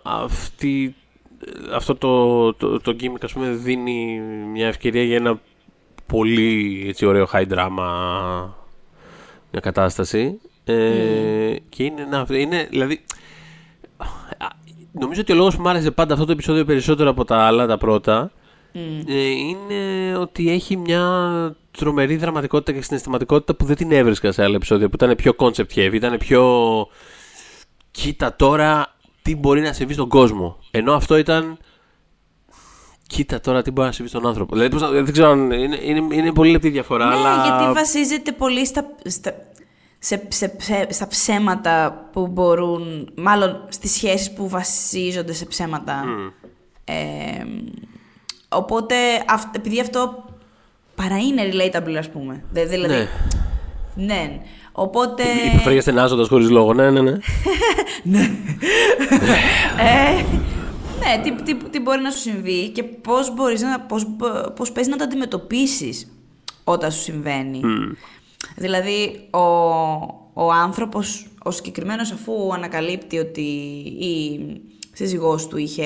αυτή, αυτό το, το, το gimmick ας πούμε δίνει μια ευκαιρία για ένα πολύ έτσι, ωραίο high drama μια κατάσταση ε, και είναι, ένα, είναι δηλαδή α, νομίζω ότι ο λόγος που μου άρεσε πάντα αυτό το επεισόδιο περισσότερο από τα άλλα τα πρώτα ε, είναι ότι έχει μια τρομερή δραματικότητα και συναισθηματικότητα που δεν την έβρισκα σε άλλα επεισόδια που ήταν πιο concept heavy, ήταν πιο κοίτα τώρα τι μπορεί να συμβεί στον κόσμο. Ενώ αυτό ήταν κοίτα τώρα τι μπορεί να συμβεί στον άνθρωπο. Δηλαδή, πώς να- δεν ξέρω αν. Είναι, είναι, είναι πολύ λεπτή διαφορά, Ναι, αλλά. γιατί βασίζεται πολύ στα, στα, σε, σε, ψε- στα ψέματα που μπορούν, μάλλον στις σχέσεις που βασίζονται σε ψέματα. Ε, οπότε, αυ- επειδή αυτό παρά είναι relatable, ας πούμε. Δε- δηλαδή, Ναι. ναι. Οπότε... Υποφέρει στενάζοντα χωρίς λόγο. Ναι, ναι, [laughs] ναι. Ε, ναι, τι, τι, τι μπορεί να σου συμβεί και πώς, μπορείς να, πώς, μπο- πώς παίζει να το αντιμετωπίσεις όταν σου συμβαίνει. Δηλαδή, ο, ο άνθρωπος, ο συγκεκριμένος αφού ανακαλύπτει ότι η σύζυγός του είχε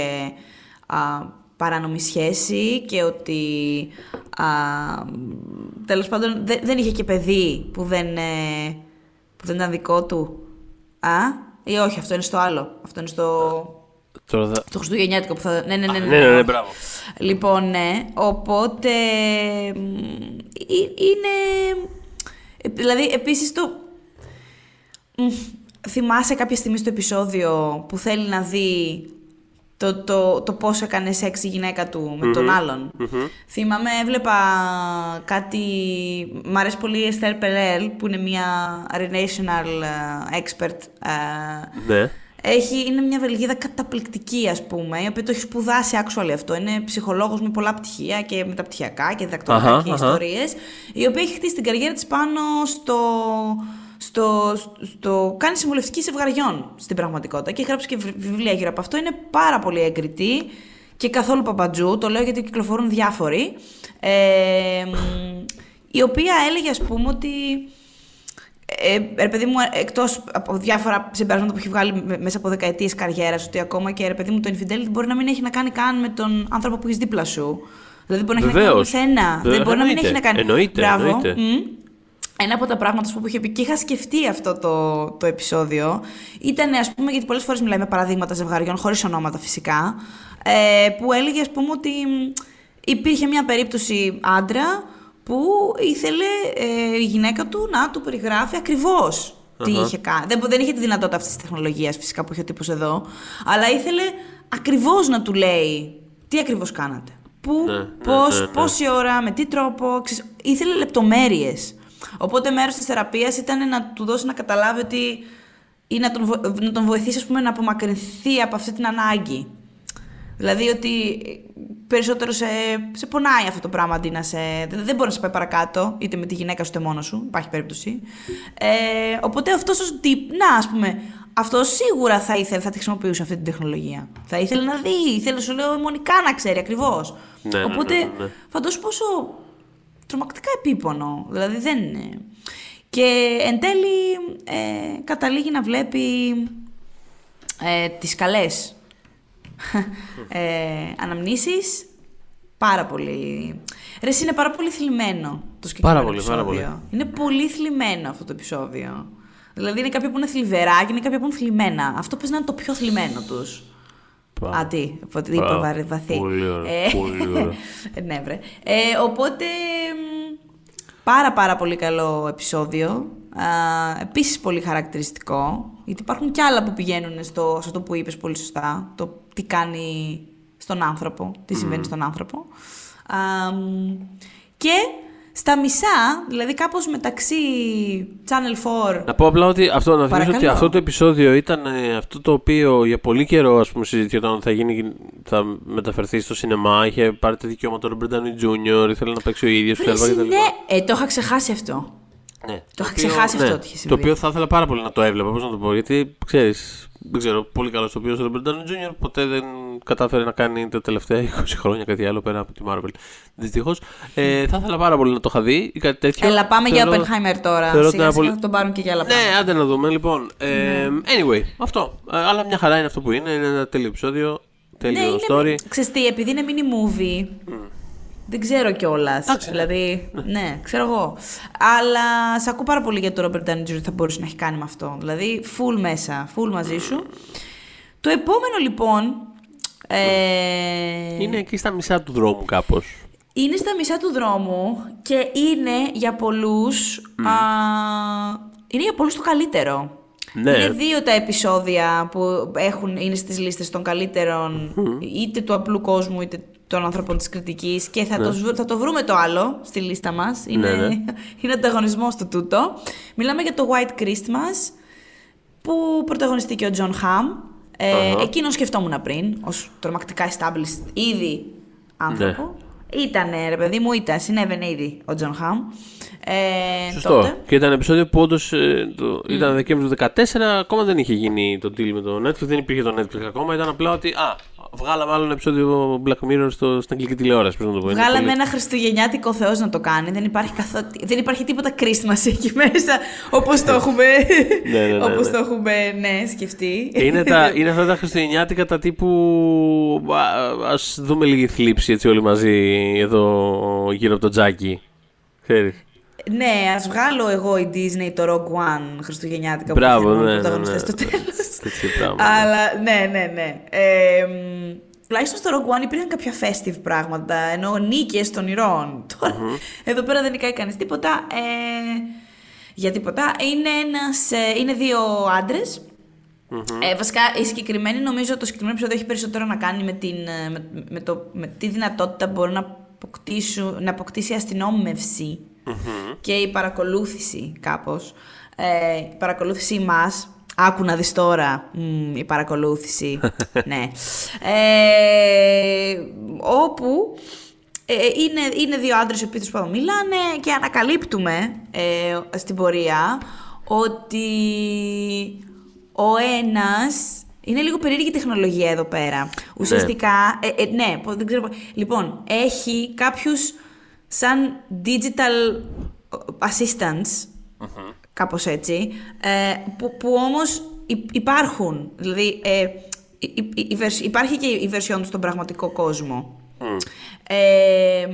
α, παράνομη σχέση και ότι α, τέλος πάντων δεν, δεν είχε και παιδί που δεν, ε, που δεν ήταν δικό του. Α, ή όχι, αυτό είναι στο άλλο. Αυτό είναι στο, Τώρα θα. το Χριστουγεννιάτικο που θα... Ναι, ναι, ναι. Ναι, ναι, ναι, μπράβο. Λοιπόν, ναι. Οπότε. μ, ε- είναι. ε, Δηλαδή, επίσης το. μ, Θυμάσαι κάποια στιγμή στο επεισόδιο που θέλει να δει το, το, το πώς έκανε σεξ η γυναίκα του με τον αλλον Θυμάμαι, έβλεπα κάτι... Μ' αρέσει πολύ η Esther Perel, που είναι μια relational ε, expert ε, Ναι. έχει, είναι μια Βελγίδα καταπληκτική, ας πούμε, η οποία το έχει σπουδάσει actually αυτό. Είναι ψυχολόγος με πολλά πτυχία και μεταπτυχιακά και διδακτορικά Αχα, και αχα. ιστορίες, η οποία έχει χτίσει την καριέρα της πάνω στο... Στο, στο, κάνει συμβουλευτική ζευγαριών στην πραγματικότητα και έχει γράψει και βρ- βιβλία γύρω από αυτό. Είναι πάρα πολύ έγκριτη και καθόλου παπατζού. Το λέω γιατί κυκλοφορούν διάφοροι. Ε, μ, η οποία έλεγε, ας πούμε, ότι ε, ρε παιδί μου, εκτός από διάφορα συμπεράσματα που έχει βγάλει με- μέσα από δεκαετίες καριέρας, ότι ακόμα και ρε παιδί μου το infidelity μπορεί να μην έχει να κάνει καν με τον άνθρωπο που έχεις δίπλα σου. Δηλαδή μπορεί να έχει να κάνει με Βεβαίως. σένα. Βέβαια, Δεν μπορεί να μην εννοείται. έχει να κάνει. Εννοείται, Μπράβο. εννοείται. Μμ. Ένα από τα πράγματα ας πούμε, που είχε πει και είχα σκεφτεί αυτό το, το επεισόδιο ήταν, ας πούμε, γιατί πολλές φορές μιλάει με παραδείγματα ζευγαριών, χωρίς ονόματα φυσικά, ε, που έλεγε, ας πούμε, ότι μ, υπήρχε μια περίπτωση άντρα που ήθελε ε, η γυναίκα του να του περιγράφει ακριβώς τι είχε κάνει. Δεν, δεν είχε τη δυνατότητα αυτής της τεχνολογίας φυσικά που είχε ο τύπος εδώ, αλλά ήθελε ακριβώς να του λέει τι ακριβώς κάνατε. Πού, Ναι, ναι, πώς, ναι, ναι. πόση ώρα, με τι τρόπο. ξέρεις, ήθελε λεπτομέρειες. Οπότε μέρος της θεραπείας ήταν να του δώσει να καταλάβει ότι ή να τον, βο- να τον βοηθήσει ας πούμε, να απομακρυνθεί από αυτή την ανάγκη. Δηλαδή ότι περισσότερο σε, σε πονάει αυτό το πράγμα αντί να σε. Δεν, δεν μπορεί να σε πάει παρακάτω, είτε με τη γυναίκα σου είτε μόνος σου. Υπάρχει περίπτωση. Ε, οπότε αυτός ο τύπ, να ας πούμε, αυτό σίγουρα θα ήθελε, θα τη χρησιμοποιούσε αυτή την τεχνολογία. Θα ήθελε να δει, ήθελε, σου λέω, μονικά να ξέρει ακριβώς. Ναι, ναι, οπότε ναι, ναι. φαντάσου πόσο τρομακτικά επίπονο. Δηλαδή δεν είναι. Και εν τέλει ε, καταλήγει να βλέπει ε, τις καλές ε, αναμνήσεις. Πάρα πολύ... Ρε, εσύ, είναι πάρα πολύ θλιμμένο το συγκεκριμένο Πάρα πολύ, πάρα επεισόδιο. Είναι πολύ θλιμμένο αυτό το επεισόδιο. Δηλαδή είναι κάποια που είναι θλιβερά και είναι κάποια που είναι θλιμμένα. Αυτό πες να είναι το πιο θλιμμένο τους. Πα. Α, τι, από τι είπα Μπράβο. βαρύ- βαθύ. Πολύ ωραία, Ε, πολύ ωραία. [laughs] ναι, βρε. Ε, οπότε, μ, πάρα πάρα πολύ καλό επεισόδιο. Α, επίσης πολύ χαρακτηριστικό, γιατί υπάρχουν κι άλλα που πηγαίνουν στο, σε αυτό που είπες πολύ σωστά, το τι κάνει στον άνθρωπο, τι συμβαίνει στον άνθρωπο. Α, μ, και στα μισά, δηλαδή κάπως μεταξύ Channel 4 Να πω απλά ότι αυτό, να θυμίσω Παρακαλώ. ότι αυτό το επεισόδιο ήταν ε, αυτό το οποίο για πολύ καιρό ας πούμε, συζητιόταν ότι θα, γίνει, θα μεταφερθεί στο σινεμά. Είχε πάρει τα δικαιώματα ο Robert Downey Jr., ήθελε να παίξει ο ίδιος Βρε, εσύ, ναι, ε, το είχα ξεχάσει αυτό. Ναι. Το είχα ξεχάσει αυτό ότι είχε Το συμβεί. οποίο θα ήθελα πάρα πολύ να το έβλεπα, πώς να το πω. Γιατί ξέρεις, δεν ξέρω, πολύ καλός το οποίος ο Robert Downey Jr. ποτέ δεν κατάφερε να κάνει τα τελευταία [laughs] 20 χρόνια κάτι άλλο πέρα από τη Marvel. Δυστυχώς. Ε, θα ήθελα πάρα πολύ να το είχα δει ή κάτι τέτοιο. Έλα, πάμε για Θεωρώ- Oppenheimer τώρα. θεωρώ ότι Σιγά είναι σιγά πολύ- θα τον πάρουν και για άλλα Ναι, πράγματα. άντε να δούμε. Λοιπόν, ε, anyway, αυτό. Ε, αλλά μια χαρά είναι αυτό που είναι. Είναι ένα τέλειο επεισόδιο. Τέλειο ναι, είναι, story. Ξέρεις τι, επειδή είναι mini movie, δεν ξέρω κιόλας. Εντάξει, ναι. Δηλαδή, ναι, ξέρω εγώ. Αλλά σε ακούω πάρα πολύ για το Robert Downey Jr. θα μπορούσε να έχει κάνει με αυτό. Δηλαδή, full μέσα, full μαζί σου. Το επόμενο λοιπόν. Ε, Είναι εκεί στα μισά του δρόμου κάπως. είναι στα μισά του δρόμου και είναι για πολλούς, α, είναι για πολλούς το καλύτερο. Ναι. Είναι δύο τα επεισόδια που έχουν, είναι στις λίστες των καλύτερων είτε του απλού κόσμου είτε των άνθρωπων της κριτικής και θα, το, θα το βρούμε το άλλο στη λίστα μας. Είναι, Ναι, ναι. [laughs] είναι ανταγωνισμός το τούτο. Μιλάμε για το White Christmas που πρωταγωνιστεί ο Τζον Χαμ. Ε, Αχα. Εκείνον σκεφτόμουν πριν, ως τρομακτικά established ήδη άνθρωπο. Ήτανε, ρε παιδί μου, ήταν, συνέβαινε ήδη ο Τζον Χαμ. Ε, Σωστό. τότε. Και ήταν επεισόδιο που όντως ήταν Δεκέμβριο του 2014, ακόμα δεν είχε γίνει το deal με το Netflix, δεν υπήρχε το Netflix ακόμα. Ήταν απλά ότι. Α, βγάλαμε άλλο ένα επεισόδιο Black Mirror στο, στην αγγλική τηλεόραση. Πώς να το πω. είναι Βγάλαμε πολύ- ένα χριστουγεννιάτικο Θεός να το κάνει. Δεν υπάρχει, καθό... δεν υπάρχει τίποτα Christmas εκεί μέσα, όπως το έχουμε, Ναι, ναι, ναι, όπως ναι. το έχουμε ναι, σκεφτεί. είναι, τα, είναι αυτά τα χριστουγεννιάτικα τα τύπου. Α ας δούμε λίγη θλίψη έτσι όλοι μαζί εδώ γύρω από το τζάκι. Ξέρεις. Ναι, ας βγάλω εγώ η Disney το Rogue One χριστουγεννιάτικα Μπράβο, που ναι, ναι, πρωταγωνιστές ναι. στο τέλος. Τέτοιο πράγμα. Αλλά ναι, ναι, ναι. Ε, μ, τουλάχιστον στο Rogue One υπήρχαν κάποια festive πράγματα, ενώ νίκες των ηρώων. Τώρα, εδώ πέρα δεν νικάει κανείς τίποτα. Ε, για τίποτα. Είναι, ένας, ε, είναι δύο άντρες. Ε, βασικά, η συγκεκριμένη, νομίζω το συγκεκριμένο επεισόδιο έχει περισσότερο να κάνει με, την, ε, με, με το, με τη δυνατότητα που μπορούν να, αποκτήσουν, να αποκτήσει η αστυνόμευση και η παρακολούθηση κάπως. Ε, η παρακολούθηση μας, άκου να δεις τώρα, μ, η παρακολούθηση, [laughs] ναι. Ε, όπου ε, είναι, είναι δύο άντρες οι οποίοι τους πάντων μιλάνε και ανακαλύπτουμε ε, στην πορεία ότι ο ένας... Είναι λίγο περίεργη η τεχνολογία εδώ πέρα. Ουσιαστικά, ε, ε, ναι, πω- δεν ξέρω. πω- Λοιπόν, έχει κάποιους σαν digital assistants, κάπως έτσι, ε, που, που όμως υ- υπάρχουν. Δηλαδή, ε, η- η- η βερσ- υπάρχει και η version του στον πραγματικό κόσμο. Ε,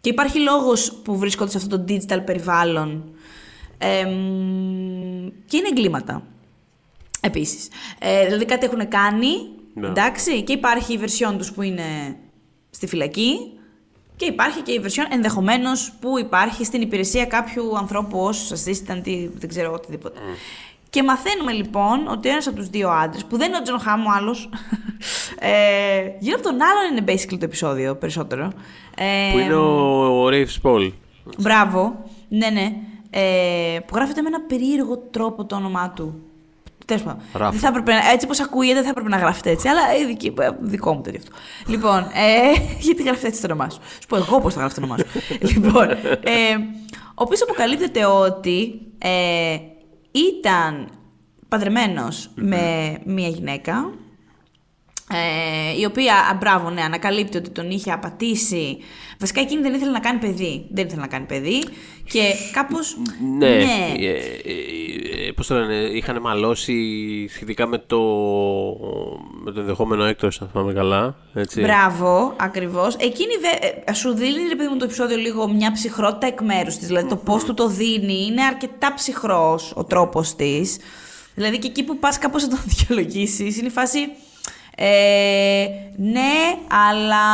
και υπάρχει λόγος που βρίσκονται σε αυτό το digital περιβάλλον. Ε, και είναι εγκλήματα. Επίσης. Ε, δηλαδή κάτι έχουν κάνει, Ναι. εντάξει, και υπάρχει η version τους που είναι στη φυλακή και υπάρχει και η version ενδεχομένως που υπάρχει στην υπηρεσία κάποιου ανθρώπου ως assistant ή δεν ξέρω οτιδήποτε. Και μαθαίνουμε λοιπόν ότι ένας από τους δύο άντρες, που δεν είναι ο Τζον Χάμ ο άλλος, [laughs] ε, γύρω από τον άλλον είναι basically το επεισόδιο περισσότερο. Ε, Που είναι ο, ο Rafe Spall. Μπράβο, ναι, ναι. Ε, που γράφεται με ένα περίεργο τρόπο το όνομά του. Τέλος πάντων. Rafe. Δεν θα έπρεπε, να- έτσι όπως ακούγεται, δεν θα έπρεπε να γράφεται έτσι. Αλλά ε, δική, ε, δικό μου τέτοιο αυτό. λοιπόν, ε, [laughs] γιατί γράφεται έτσι το όνομά σου; Σου πω εγώ πώς θα γράφει το όνομά σου. [laughs] λοιπόν, ε, ο οποίος αποκαλύπτεται ότι ε, ήταν παντρεμένος με μία γυναίκα ε, η οποία, α, μπράβο, ναι, ανακαλύπτει ότι τον είχε απατήσει. Βασικά εκείνη δεν ήθελε να κάνει παιδί. Δεν ήθελε να κάνει παιδί. Και κάπως... Ναι, ε, ε, ε, πώς το λένε, είχαν μαλώσει σχετικά με το, με το ενδεχόμενο έκτος, αν θυμάμαι καλά. Έτσι. Μπράβο, ακριβώς. Εκείνη δε, ε, σου δίνει, ρε παιδί μου, το επεισόδιο λίγο μια ψυχρότητα εκ μέρους της. Δηλαδή το πώς του το δίνει είναι αρκετά ψυχρός ο τρόπος της. Δηλαδή και εκεί που πας κάπως να το [laughs] δικαιολογήσεις, είναι η φάση. Ε, ναι, αλλά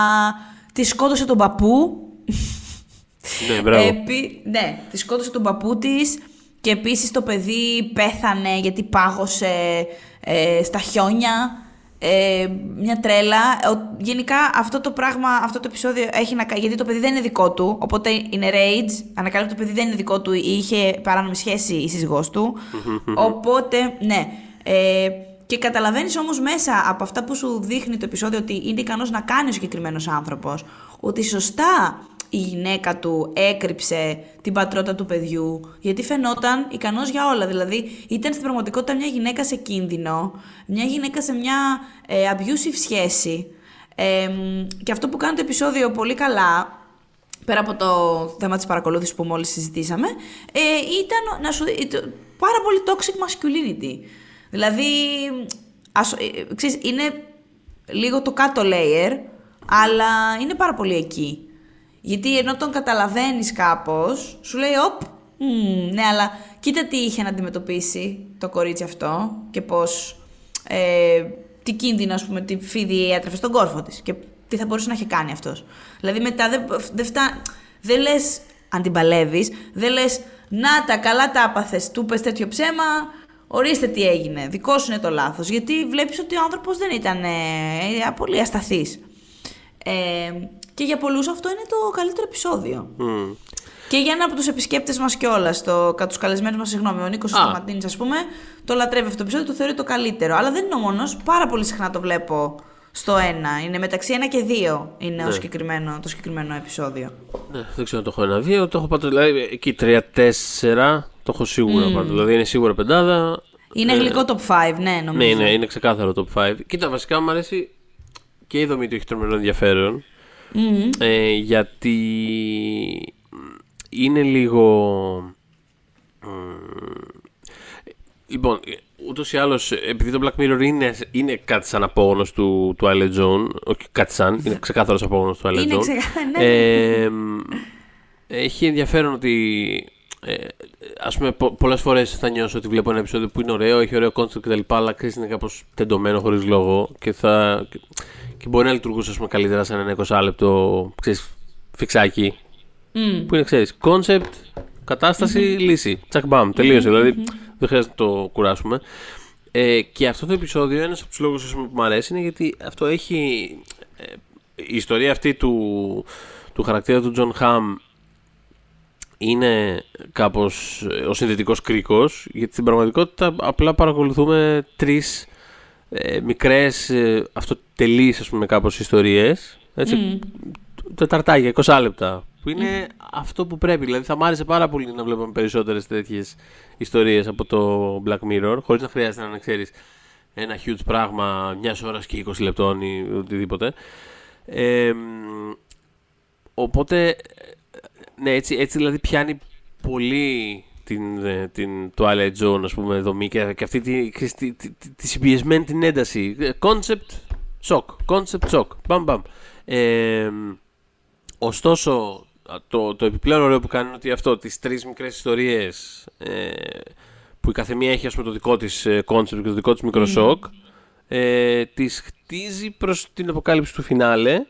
τη σκότωσε τον παππού. Ναι, μπράβο. Επί- ναι, τη σκότωσε τον παππού της και επίσης το παιδί πέθανε γιατί πάγωσε ε, στα χιόνια. Ε, μια τρέλα. Ο- γενικά αυτό το πράγμα, αυτό το επεισόδιο έχει να κάνει. Γιατί το παιδί δεν είναι δικό του. Οπότε είναι rage. Ανακαλύπτει το παιδί δεν είναι δικό του ή είχε παράνομη σχέση η σύζυγός του. οπότε, ναι. Ε, και καταλαβαίνεις όμως μέσα από αυτά που σου δείχνει το επεισόδιο ότι είναι ικανός να κάνει ο συγκεκριμένος άνθρωπος. Ότι σωστά η γυναίκα του έκρυψε την πατρότητα του παιδιού, γιατί φαινόταν ικανός για όλα. Δηλαδή, ήταν στην πραγματικότητα μια γυναίκα σε κίνδυνο, μια γυναίκα σε μια ε, abusive σχέση. Ε, μ, και αυτό που κάνει το επεισόδιο πολύ καλά, πέρα από το θέμα της παρακολούθησης που μόλις συζητήσαμε, ε, ήταν να σου, δει- το- πάρα πολύ toxic masculinity. Δηλαδή, ας, ε, ξέρεις, είναι λίγο το κάτω layer, αλλά είναι πάρα πολύ εκεί. Γιατί ενώ τον καταλαβαίνεις κάπως, σου λέει, οπ, μμ, ναι, αλλά κοίτα τι είχε να αντιμετωπίσει το κορίτσι αυτό και πώς, ε, τι κίνδυνο, ας πούμε, τι φίδι έτρεφε στον κόρφο της και τι θα μπορούσε να έχει κάνει αυτός. Δηλαδή μετά δεν δεν φτά... δεν λες, αν την παλεύεις, δεν λες, να τα καλά τα άπαθες, του πες τέτοιο ψέμα, ορίστε τι έγινε, δικό σου είναι το λάθος. Γιατί βλέπεις ότι ο άνθρωπος δεν ήταν ε, πολύ ασταθής. Ε, και για πολλούς αυτό είναι το καλύτερο επεισόδιο. Μμ. Και για ένα από τους επισκέπτες μας κιόλας, κατά τους καλεσμένους μας, συγγνώμη, ο Νίκος Σταματίνης, ας πούμε, το λατρεύει αυτό το επεισόδιο, το θεωρεί το καλύτερο. Αλλά δεν είναι ο μόνος. Πάρα πολύ συχνά το βλέπω στο ένα. Είναι μεταξύ ένα και δύο είναι ο συγκεκριμένο, το συγκεκριμένο επεισόδιο. Ναι, δεν ξέρω αν το έχω ένα-δύο. Το έχω πάρει δηλαδή εκεί τρία-τέσσερα. Το έχω σίγουρα mm. Δηλαδή είναι σίγουρα πεντάδα. Είναι γλυκό top 5, ναι, νομίζω. Ναι, είναι, είναι ξεκάθαρο top 5. Κοίτα, βασικά μου αρέσει και η δομή του έχει τρομερό ενδιαφέρον. Ε, γιατί είναι λίγο. Λοιπόν, ούτως ή άλλως, επειδή το Black Mirror είναι, είναι κάτι σαν απόγονος του, του Twilight Zone, όχι κάτι σαν, είναι ξεκάθαρος απόγονος του Twilight Zone. Είναι ξεκάθαρο, [laughs] ναι. Ε, έχει ενδιαφέρον ότι. Ε, Α πούμε, πο, πολλές φορές θα νιώσω ότι βλέπω ένα επεισόδιο που είναι ωραίο, έχει ωραίο concept κτλ. Αλλά ξέρεις είναι κάπως τεντωμένο χωρίς λόγο και, θα, και μπορεί να λειτουργούσε ας πούμε, καλύτερα σαν ένα 20 λεπτό ξέρεις, φιξάκι. Mm. Που είναι, ξέρεις, concept, κατάσταση, λύση. Τσακ μπαμ, τελείωσε. Δηλαδή δεν χρειάζεται να το κουράσουμε. Ε, και αυτό το επεισόδιο, ένας από τους λόγους που μου αρέσει είναι γιατί αυτό έχει. Ε, η ιστορία αυτή του, του χαρακτήρα του Τζον Χαμ είναι κάπως ε, ο συνδετικός κρίκος γιατί στην πραγματικότητα απλά παρακολουθούμε τρεις ε, μικρές ε, αυτοτελείς ας πούμε κάπως ιστορίες έτσι, τεταρτάκια, 20 λεπτά που είναι αυτό που πρέπει. Δηλαδή θα μ' άρεσε πάρα πολύ να βλέπουμε περισσότερες τέτοιες ιστορίες από το Black Mirror χωρίς να χρειάζεται να ξέρεις ένα huge πράγμα μιας ώρας και 20 λεπτών ή οτιδήποτε. Ε, οπότε ναι, έτσι, έτσι δηλαδή πιάνει πολύ την, ε, την Twilight Zone, ας πούμε, δομή και, και αυτή τη, τη, τη, τη, συμπιεσμένη την ένταση. Concept, shock, concept, shock, μπαμ, μπαμ. Ε, ωστόσο, το, το επιπλέον ωραίο που κάνει είναι ότι αυτό, τις τρεις μικρές ιστορίες ε, που η καθεμία έχει ας πούμε, το δικό της ε, concept και το δικό της μικρό σοκ, ε, τις χτίζει προς την αποκάλυψη του φινάλε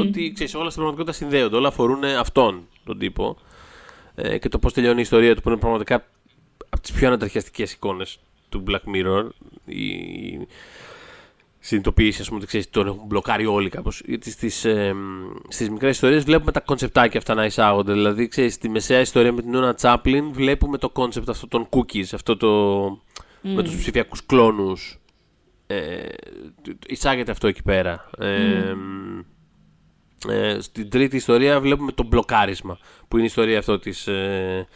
ότι ξέρεις, όλα στην πραγματικότητα συνδέονται, όλα αφορούν αυτόν τον τύπο ε, και το πώς τελειώνει η ιστορία του που είναι πραγματικά από τις πιο ανατριχιαστικές εικόνες του Black Mirror. Η συνειδητοποίηση, ας πούμε, ότι ξέρεις, τον έχουν μπλοκάρει όλοι κάπως. Γιατί στις ε, στις μικρές ιστορίες βλέπουμε τα concept άκια αυτά να εισάγονται. Δηλαδή, ξέρεις, στη μεσαία ιστορία με την Ούνα Τσάπλιν βλέπουμε το concept αυτό των cookies, αυτό το. με τους ψηφιακούς κλόνους. Ε, εισάγεται αυτό εκεί πέρα. Ε, ε, στην τρίτη ιστορία βλέπουμε το μπλοκάρισμα που είναι η ιστορία αυτό της, ε,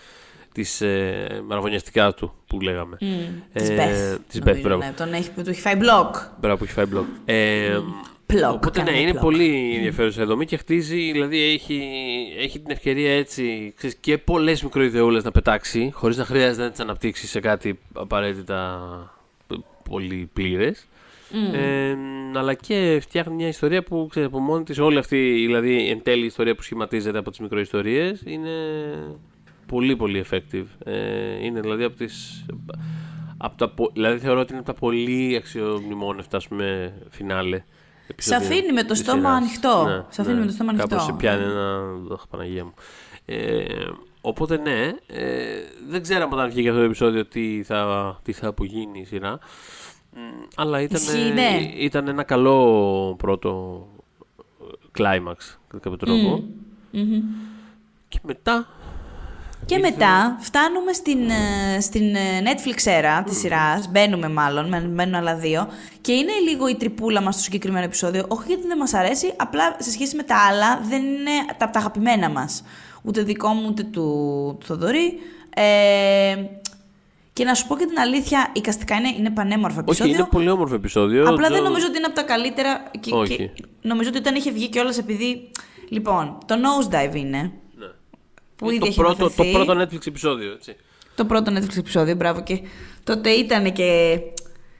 της ε, μαραβωνιαστικά του που λέγαμε. Mm, της Beth. Της Beth, μπράβο. Ναι, τον έχει, του έχει φάει μπλοκ. Μπράβο, που έχει φάει μπλοκ. Ε, Πλοκ, οπότε ναι, είναι πολύ ενδιαφέρουσα εδώ και χτίζει, δηλαδή έχει, έχει την ευκαιρία έτσι ξέρεις, και πολλές μικροειδεούλες να πετάξει, χωρίς να χρειάζεται να τις αναπτύξεις σε κάτι απαραίτητα πολύ πλήρες. Ε, αλλά και φτιάχνει μια ιστορία που ξέρει από μόνη της, όλη αυτή δηλαδή εν τέλει η ιστορία που σχηματίζεται από τις μικροϊστορίες είναι πολύ πολύ effective. Ε, είναι δηλαδή από τις, από τα, δηλαδή θεωρώ ότι είναι από τα πολύ αξιομνημόνευτα ας πούμε φινάλε. Σε αφήνει με το στόμα ανοιχτό. Ναι, σε αφήνει ναι. με το στόμα ανοιχτό. Κάπως σε πιάνει ένα. Αχ, Παναγία μου. Ε, οπότε ναι, ε, δεν ξέραμε όταν βγήκε αυτό το επεισόδιο τι θα, τι θα απογίνει η σειρά. Αλλά ήταν, ναι. ήταν ένα καλό πρώτο κλάιμαξ κατά κάποιο τρόπο. Και μετά... Και μετά φτάνουμε στην, ε, στην ε, Netflix era της σειράς, μπαίνουμε μάλλον, μπαίνουν άλλα δύο και είναι λίγο η τρυπούλα μας στο συγκεκριμένο επεισόδιο, όχι γιατί δεν μας αρέσει, απλά σε σχέση με τα άλλα δεν είναι τα, τα αγαπημένα μας. Ούτε δικό μου, ούτε του, του Θοδωρή. Ε, και να σου πω και την αλήθεια, η καστικά είναι, είναι πανέμορφο επεισόδιο. Όχι, είναι πολύ όμορφο επεισόδιο. Απλά δεν νομίζω ότι είναι από τα καλύτερα. Και, Όχι. Και νομίζω ότι όταν είχε βγει κιόλας επειδή. Λοιπόν, το Nosedive είναι. Ναι. Που ήδη το, έχει πρώτο, το πρώτο Netflix επεισόδιο, έτσι. Το πρώτο Netflix επεισόδιο, μπράβο. Και τότε ήταν και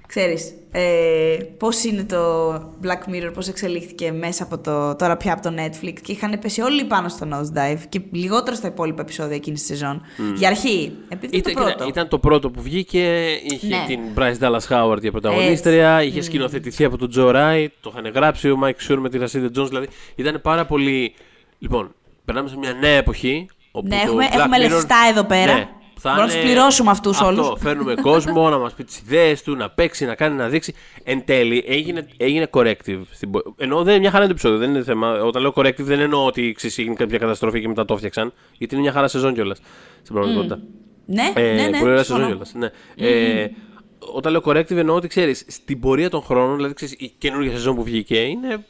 ξέρεις, ε, πώς είναι το Black Mirror, πώς εξελίχθηκε μέσα από το, τώρα πια από το Netflix και είχαν πέσει όλοι πάνω στο Nosedive και λιγότερο στα υπόλοιπα επεισόδια εκείνης της σεζόν. Για αρχή, επειδή ήταν, το πρώτο. Ήταν, το πρώτο που βγήκε, είχε Ναι. την Bryce Dallas Howard για πρωταγωνίστρια, Έτσι. είχε σκηνοθετηθεί από τον Joe Wright, το είχαν γράψει ο Mike Shure με τη Rashida Jones, δηλαδή ήταν πάρα πολύ... Λοιπόν, περνάμε σε μια νέα εποχή, όπου Ναι, το έχουμε, Black έχουμε Mirror- λεφτά εδώ πέρα. Ναι, θα Μπορούμε να είναι- τους πληρώσουμε αυτούς Αυτό, όλους. Φέρνουμε κόσμο να μας πει τις ιδέες του, να παίξει, να κάνει, να δείξει. Εν τέλει έγινε, έγινε corrective. Στην... πο- Ενώ δεν είναι μια χαρά το επεισόδιο. Δεν είναι θέμα. Όταν λέω corrective δεν εννοώ ότι ξέρεις, έγινε κάποια καταστροφή και μετά το έφτιαξαν. Γιατί είναι μια χαρά σεζόν κιόλας. Στην πραγματικότητα. Ναι, Ε, ναι, ναι. πολύ ωραία συμφωνώ. σεζόν κιόλας, Ναι. Ε, όταν λέω corrective εννοώ ότι ξέρεις, στην πορεία των χρόνων, δηλαδή ξέρεις, η καινούργια σεζόν που βγήκε είναι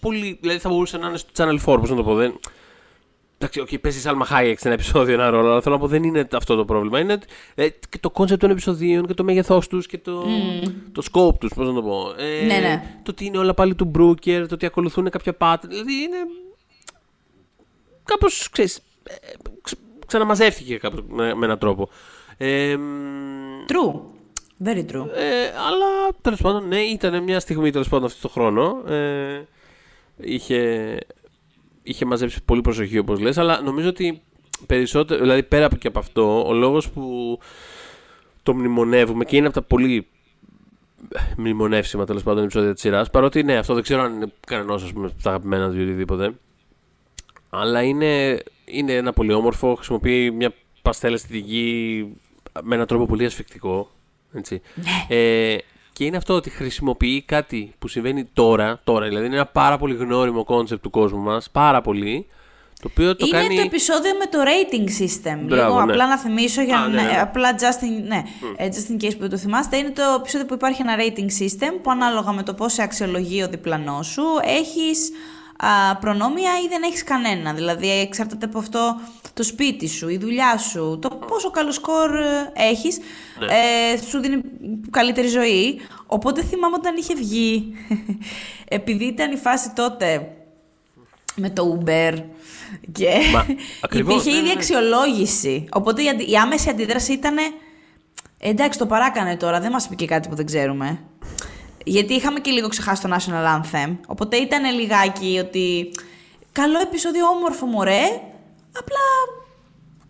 πολύ. Δηλαδή θα μπορούσε να είναι στο Channel 4, πώς να το πω. Δεν... Εντάξει, okay, παίζει Σάλμα Χάιεκ σε ένα επεισόδιο ένα ρόλο, αλλά θέλω να πω δεν είναι αυτό το πρόβλημα. Είναι ε, και το concept των επεισοδίων και το μέγεθός τους και το, το scope τους, πώς να το πω. Ε, Ναι, ναι. Το ότι είναι όλα πάλι του Μπρούκερ, το ότι ακολουθούν κάποια pattern. Δηλαδή είναι. Κάπως ξέρεις. Ξαναμαζεύτηκε κάπως, με, με έναν τρόπο. Ε, μ, True. Very true. ε, αλλά τέλος πάντων, ναι, ήταν μια στιγμή τέλος πάντων αυτό το χρόνο. Ε, είχε, είχε μαζέψει πολύ προσοχή, όπως λες, αλλά νομίζω ότι περισσότερο, δηλαδή πέρα από και από αυτό, ο λόγος που το μνημονεύουμε και είναι από τα πολύ μνημονεύσιμα τέλος πάντων επεισόδια της σειράς. Παρότι ναι, αυτό δεν ξέρω αν είναι κανένας ας πούμε τα αγαπημένα του ή οτιδήποτε. Αλλά είναι, είναι ένα πολύ όμορφο, χρησιμοποιεί μια παστέλα αισθητική με έναν τρόπο πολύ ασφυκτικό. Έτσι. Ε, και είναι αυτό ότι χρησιμοποιεί κάτι που συμβαίνει τώρα, τώρα δηλαδή είναι ένα πάρα πολύ γνώριμο concept του κόσμου μας, πάρα πολύ, το οποίο το είναι κάνει... το επεισόδιο με το rating system. Μπράβο, Λίγο ναι. απλά να θυμίσω για Α, να. ναι, ναι, ναι. Απλά just in, ναι, ε, just in case που δεν το θυμάστε, είναι το επεισόδιο που υπάρχει ένα rating system που ανάλογα με το πώς σε αξιολογεί ο διπλανός σου έχει προνόμια ή δεν έχεις κανένα; Δηλαδή εξαρτάται από αυτό το σπίτι σου, η δουλειά σου, το πόσο καλό σκορ έχεις, ε, σου δίνει καλύτερη ζωή. Οπότε θυμάμαι όταν είχε βγει, [laughs] επειδή ήταν η φάση τότε με το Uber και Μα, [laughs] ακριβώς, υπήρχε ναι, ήδη ναι, ναι. αξιολόγηση. Οπότε η, αντι- η άμεση αντίδραση ήταν εντάξει το παράκανε τώρα, δεν μας πει και κάτι που δεν ξέρουμε. Γιατί είχαμε και λίγο ξεχάσει το National Anthem, οπότε ήταν λιγάκι ότι καλό επεισόδιο όμορφο μωρέ, απλά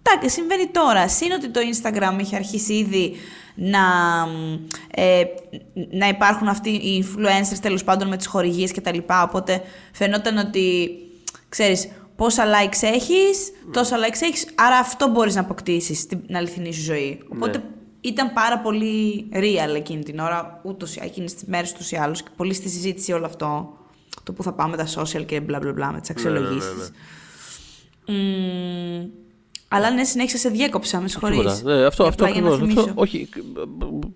εντάξει συμβαίνει τώρα. Συν ότι το Instagram είχε αρχίσει ήδη να, ε, να υπάρχουν αυτοί οι influencers τέλος πάντων με τις χορηγίες και τα λοιπά, οπότε φαινόταν ότι, ξέρεις, πόσα likes έχεις, τόσα likes έχεις, άρα αυτό μπορείς να αποκτήσεις στην αληθινή σου ζωή. Οπότε ήταν πάρα πολύ real εκείνη την ώρα, ούτως, εκείνες τις μέρες τους ή άλλως, και πολύ στη συζήτηση όλο αυτό, το που θα πάμε τα social και μπλα μπλα μπλα με τις αξιολογήσεις. Μμμ, αλλά ναι, συνέχισα σε διέκοψα, με συγχωρείς. Τίποτα. Ναι, αυτό, αυτό Απλά για να ακριβώς. Αυτό, θυμίσω. όχι,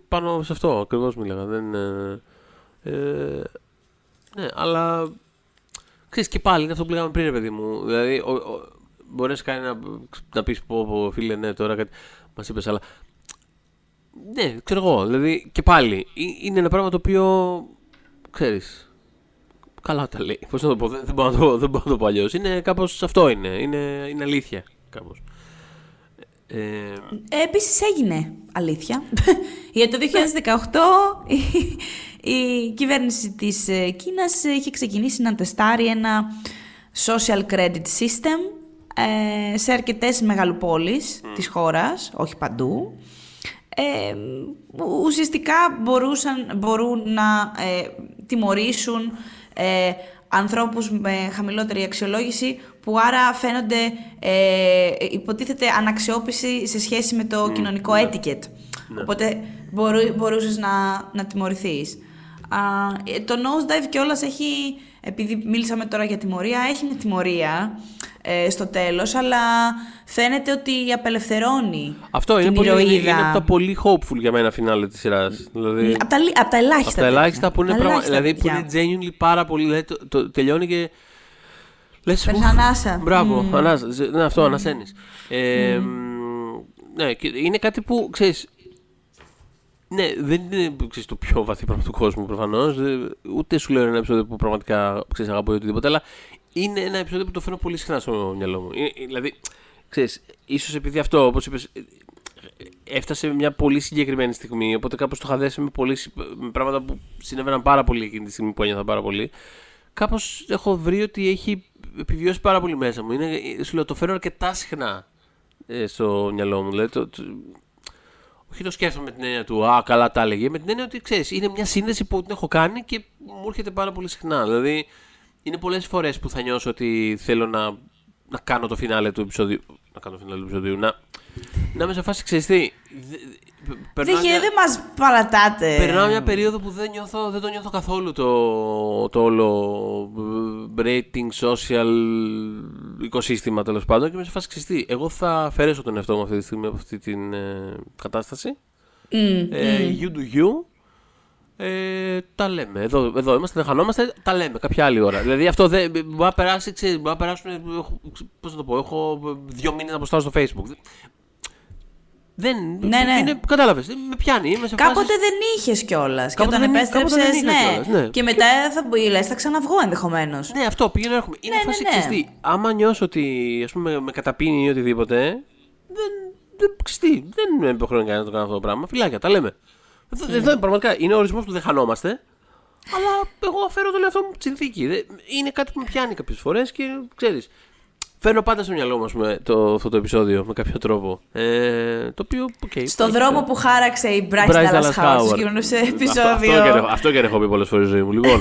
πάνω σε αυτό ακριβώς μίλαγα. Δεν, είναι- ε, ναι, αλλά ξέρεις και πάλι είναι αυτό που λέγαμε πριν, ρε παιδί μου. Δηλαδή, ο, ο, μπορείς να σε κάνει να, να πεις πω, πω, φίλε, ναι, τώρα κάτι μας είπες, αλλά. Ναι, ξέρω εγώ. Δηλαδή, και πάλι ε- είναι ένα πράγμα το οποίο ξέρεις. Καλά τα λέει. Πώς να το πω, δεν, δεν, μπορώ να το, δεν μπορώ να το πω αλλιώς. Είναι κάπως αυτό είναι. Είναι, είναι αλήθεια κάπως. Ε, Ε, επίσης έγινε αλήθεια. [laughs] Για το 2018 η, η κυβέρνηση της ε, Κίνας ε, είχε ξεκινήσει να τεστάρει ένα social credit system ε, σε αρκετές μεγαλοπόλεις της χώρας, όχι παντού. Ε, ουσιαστικά μπορούσαν, μπορούν να ε, τιμωρήσουν ε, ανθρώπους με χαμηλότερη αξιολόγηση που άρα φαίνονται ε, υποτίθεται αναξιόπιση σε σχέση με το κοινωνικό etiquette. Οπότε μπορού, μπορούσες να, να τιμωρηθείς. Α, ε, το nosedive κιόλας έχει, επειδή μίλησαμε τώρα για τιμωρία, έχει μια τιμωρία ε, στο τέλος, αλλά φαίνεται ότι απελευθερώνει αυτό είναι, την πολύ, είναι, ηρωίδα. είναι από τα πολύ hopeful για μένα φινάλε της σειράς. Δηλαδή, Από τα, λι- απ' τα ελάχιστα. από τα ελάχιστα τέτοια. που είναι, Τα πραγμα... ελάχιστα δηλαδή, που τέτοια. είναι genuinely πάρα πολύ. Δηλαδή, το, το, τελειώνει και. Λες, Παίρνεις ουφ, ανάσα. Μπράβο, Μμμ. ανάσα. Ζε- Ναι, αυτό, ανασένεις. Ε, μ, ναι, και είναι κάτι που ξέρεις. Ναι, δεν είναι ξέρεις, το πιο βαθύ πράγμα του κόσμου προφανώς. Ούτε σου λέω ένα επεισόδιο που πραγματικά ξέρεις, αγαπώ ή οτιδήποτε, αλλά είναι ένα επεισόδιο που το φέρνω πολύ συχνά στο μυαλό μου. Είναι, δηλαδή, ξέρεις, ίσως επειδή αυτό, όπως είπες, ε, έφτασε μια πολύ συγκεκριμένη στιγμή, οπότε κάπως το είχα δέσει με, πολύ, συ- με πράγματα που συνέβαιναν πάρα πολύ εκείνη τη στιγμή που ένιωθα πάρα πολύ. Κάπως έχω βρει ότι έχει επιβιώσει πάρα πολύ μέσα μου. Είναι, σου λέω, το φέρω αρκετά συχνά ε, στο μυαλό μου. Δηλαδή, το, το, όχι το σκέφτομαι με την έννοια του Α, καλά τα έλεγε. Με την έννοια ότι ξέρεις, είναι μια σύνδεση που την έχω κάνει και μου έρχεται πάρα πολύ συχνά. Δηλαδή, είναι πολλές φορές που θα νιώσω ότι θέλω να, να κάνω το φινάλε του επεισοδίου. Να κάνω το φινάλε του επεισοδίου. Να, να είμαι σε φάση ξέρεις τι, δε- Δεν περνάω δεν μια- μας παρατάτε. Περνάω μια περίοδο που δεν, νιώθω, δεν το νιώθω καθόλου το, το όλο ε, rating, social οικοσύστημα τέλος πάντων και με σε φάση ξέρεις τι, Εγώ θα αφαιρέσω τον εαυτό μου αυτή τη στιγμή από αυτή την ε, κατάσταση. Μμ, Ε, you do you. Ε, τα λέμε. Εδώ, εδώ είμαστε, δεν χανόμαστε, τα λέμε κάποια άλλη ώρα. Δηλαδή αυτό δεν. Μπορεί να περάσει, ξέρεις, μπορεί να περάσουν. Πώς να το πω, έχω δύο μήνες να αποστάω στο Facebook. Δεν. Ναι, ναι. Είναι, κατάλαβες, με πιάνει. Είμαι σε Κάποτε φάση- δεν είχες κιόλας. Και Κάποτε όταν δεν- κάποτε επέστρεψες, δεν είχα ναι. κιόλας, ναι. Και μετά θα μπει, λες, θα ξαναβγώ ενδεχομένως. Ναι, αυτό πηγαίνω έρχομαι. Είναι Ναι, φάση ναι, ναι. ξυστή. Άμα νιώσω ότι ας πούμε, με καταπίνει ή οτιδήποτε, δεν. δεν ξυστή. Δεν με υποχρεώνει κανένα να το κάνω αυτό το πράγμα. Φιλάκια, τα λέμε. Εδώ, Ναι. εδώ είναι πραγματικά είναι ο ορισμός που δεν χανόμαστε. Αλλά εγώ αφαίρω τον εαυτό μου από τη συνθήκη. Δεν- Είναι κάτι που με πιάνει κάποιες φορές και ξέρεις. Φέρνω πάντα στο μυαλό μου ας πούμε, το, αυτό το επεισόδιο με κάποιο τρόπο. Ε, το οποίο. Okay, Στο δρόμο που χάραξε η Bryce Bryce Dallas Dallas Howard, στο Howard. συγκεκριμένο Αυτό, αυτό, και, επεισόδιο. αυτό και έχω πει πολλές φορές στη ζωή μου. Λοιπόν. [laughs]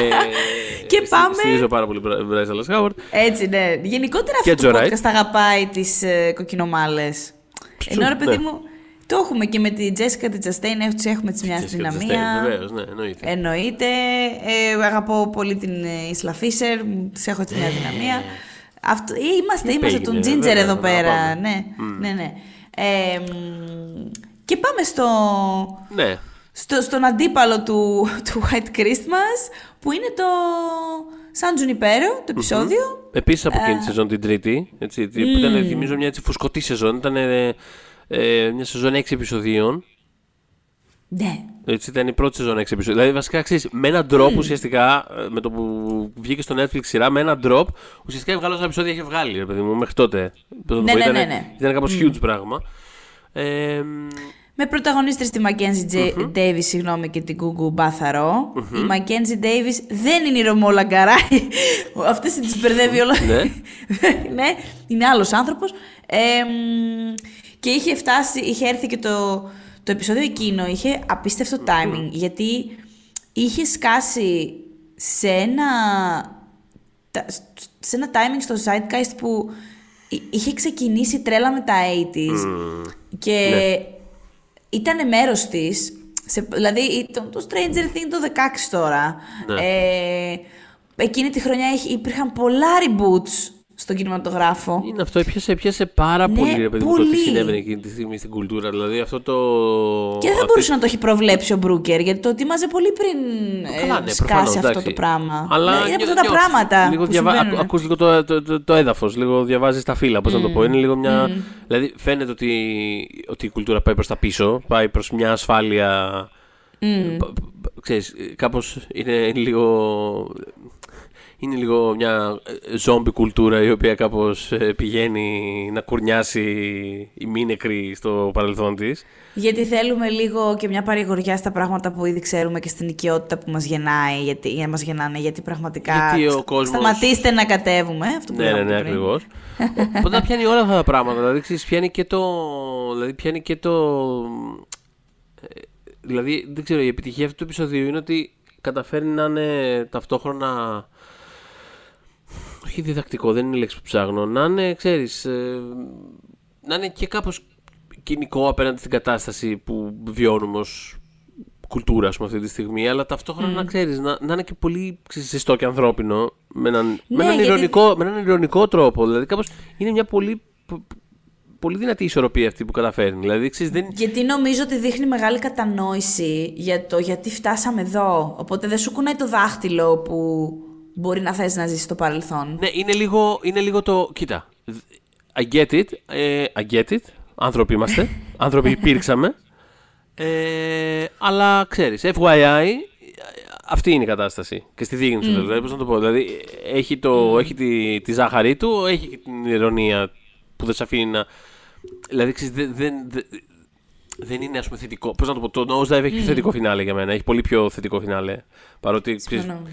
ε, Και στι- πάμε- Στηρίζω πάρα πολύ Bryce Dallas Howard. Έτσι, ναι. Γενικότερα Και αυτό το Joe Wright. podcast αγαπάει τις ε, κοκκινομάλες. Ενώ ρε παιδί ναι. μου, το έχουμε και με τη Jessica τη Chastain, έτσι έχουμε τη μια δυναμία. Βεβαίως, ναι, εννοείται. Εννοείται. Ε, αγαπώ πολύ την ε, Isla Fisher, τη έχω τη μια δυναμία. Αυτό, ε, είμαστε, Τι είμαστε έγινε, τον Ginger βέβαια, εδώ να πέρα. πάμε. Ναι, ναι, ναι. Ε, μ, και πάμε στο, Ναι. στο, στον αντίπαλο του, του White Christmas, που είναι το San Junipero, το επεισόδιο. Επίσης από εκείνη τη σεζόν την τρίτη. Έτσι, που ήταν, θυμίζω, μια έτσι φουσκωτή σεζόν. Ήταν ε, ε, μια σεζόν 6 επεισοδίων. Ναι. Έτσι ήταν η πρώτη σεζόν 6 επεισοδίων. Δηλαδή, βασικά ξέρεις, με έναν drop ουσιαστικά, ε, με το που βγήκε στο Netflix σειρά, με έναν drop, ουσιαστικά η βγάλωσα επεισόδια είχε βγάλει, ρε παιδί μου, μέχρι τότε. Πώς να το Ναι, πω, ναι, ήταν, ναι, ναι. Ήταν κάπως huge πράγμα. Ε, Με πρωταγωνίστρια τη Mackenzie J- Davis, συγγνώμη, και την Γκούγκου Μπάθαρο. Η Mackenzie Davis δεν είναι η Ρωμό Λαγκαράη. [laughs] Αυτή της μπερδεύει όλα. Ναι. [laughs] ναι, είναι άλλος άνθρωπος. και είχε φτάσει, είχε έρθει και το, το επεισόδιο εκείνο, είχε απίστευτο timing, γιατί είχε σκάσει σε ένα, τα- σε ένα timing στο Zeitgeist που εί- είχε ξεκινήσει η τρέλα με τα 80s και Ναι. ήταν μέρος της, σε, δηλαδή το, το Stranger Things το 16 τώρα. Ναι. Ε, εκείνη τη χρονιά είχε- υπήρχαν πολλά reboots στον κινηματογράφο. είναι αυτό, έπιασε, έπιασε πάρα Ναι, πολύ, ρε παιδί μου, το τι πολύ. συνέβαινε εκείνη τη στιγμή στην κουλτούρα. Δηλαδή αυτό το. Και δεν θα αυτή- μπορούσε να το έχει προβλέψει ο Μπρούκερ, γιατί το ετοίμαζε πολύ πριν ε, Καλά, ναι, σκάσει προφανώς, αυτό εντάξει. το πράγμα. Αλλά Ναι, είναι από νιώ- αυτά τα νιώθεις, πράγματα Λίγο που διαβα... συμβαίνουν. ακού- ακούς λίγο το, το, το, το έδαφος, λίγο διαβάζεις τα φύλλα, πώς να το πω. Είναι λίγο μια... Δηλαδή φαίνεται ότι, ότι η κουλτούρα πάει προς τα πίσω, πάει προς μια ασφάλεια... π- π- Ξέρεις, κάπως είναι, είναι λίγο... Είναι λίγο μια ζόμπι κουλτούρα η οποία κάπως ε, πηγαίνει να κουρνιάσει η μήνεκρη στο παρελθόν της. Γιατί θέλουμε λίγο και μια παρηγοριά στα πράγματα που ήδη ξέρουμε και στην οικειότητα που μας γεννάει, γιατί, για να μας γεννάνε, γιατί πραγματικά Γιατί ο ξα- κόσμος- σταματήστε να κατέβουμε, αυτό που Ναι, ναι, λέγαμε ναι, πριν. ακριβώς. [laughs] Οπότε πιάνει όλα αυτά τα πράγματα. Δηλαδή, ξέρεις, πιάνει και το. Δηλαδή, πιάνει και το. ε, Δηλαδή, δεν ξέρω, η επιτυχία αυτού του επεισοδίου είναι ότι καταφέρει να είναι ταυτόχρονα. Όχι διδακτικό, δεν είναι η λέξη που ψάχνω. Να είναι, ξέρεις, ε, να είναι και κάπως κοινικό απέναντι στην κατάσταση που βιώνουμε ως κουλτούρα, ας πούμε, αυτή τη στιγμή, αλλά ταυτόχρονα να ξέρεις, να, να είναι και πολύ ξέρεις, ζεστό και ανθρώπινο, με έναν, με Ναι, έναν, γιατί- ηρωνικό, με έναν ηρωνικό τρόπο. Δηλαδή, κάπως είναι μια πολύ, π- πολύ δυνατή ισορροπία αυτή που καταφέρνει. Δηλαδή, ξέρεις, δεν, Γιατί νομίζω ότι δείχνει μεγάλη κατανόηση για το γιατί φτάσαμε εδώ. Οπότε δεν σου κουνάει το δάχτυλο που μπορεί να θες να ζήσεις στο παρελθόν. Ναι, είναι λίγο, είναι λίγο το. Κοίτα. I get it. ε, I get it. Άνθρωποι είμαστε. [laughs] Άνθρωποι υπήρξαμε. Ε, αλλά ξέρεις, FYI, αυτή είναι η κατάσταση. Και στη δείγνη σου, δηλαδή, πώς να το πω. Δηλαδή, έχει, το, έχει τη, τη ζάχαρη του, έχει και την ηρωνία που δεν σε αφήνει να. Δηλαδή, ξέρεις, δεν, δεν, δεν, δεν είναι, ας πούμε, θετικό. Πώς να το πω, το Nosedive έχει πιο θετικό φινάλε για μένα. Έχει πολύ πιο θετικό φινάλε. Παρότι, ξέρεις, Συμφωνώ.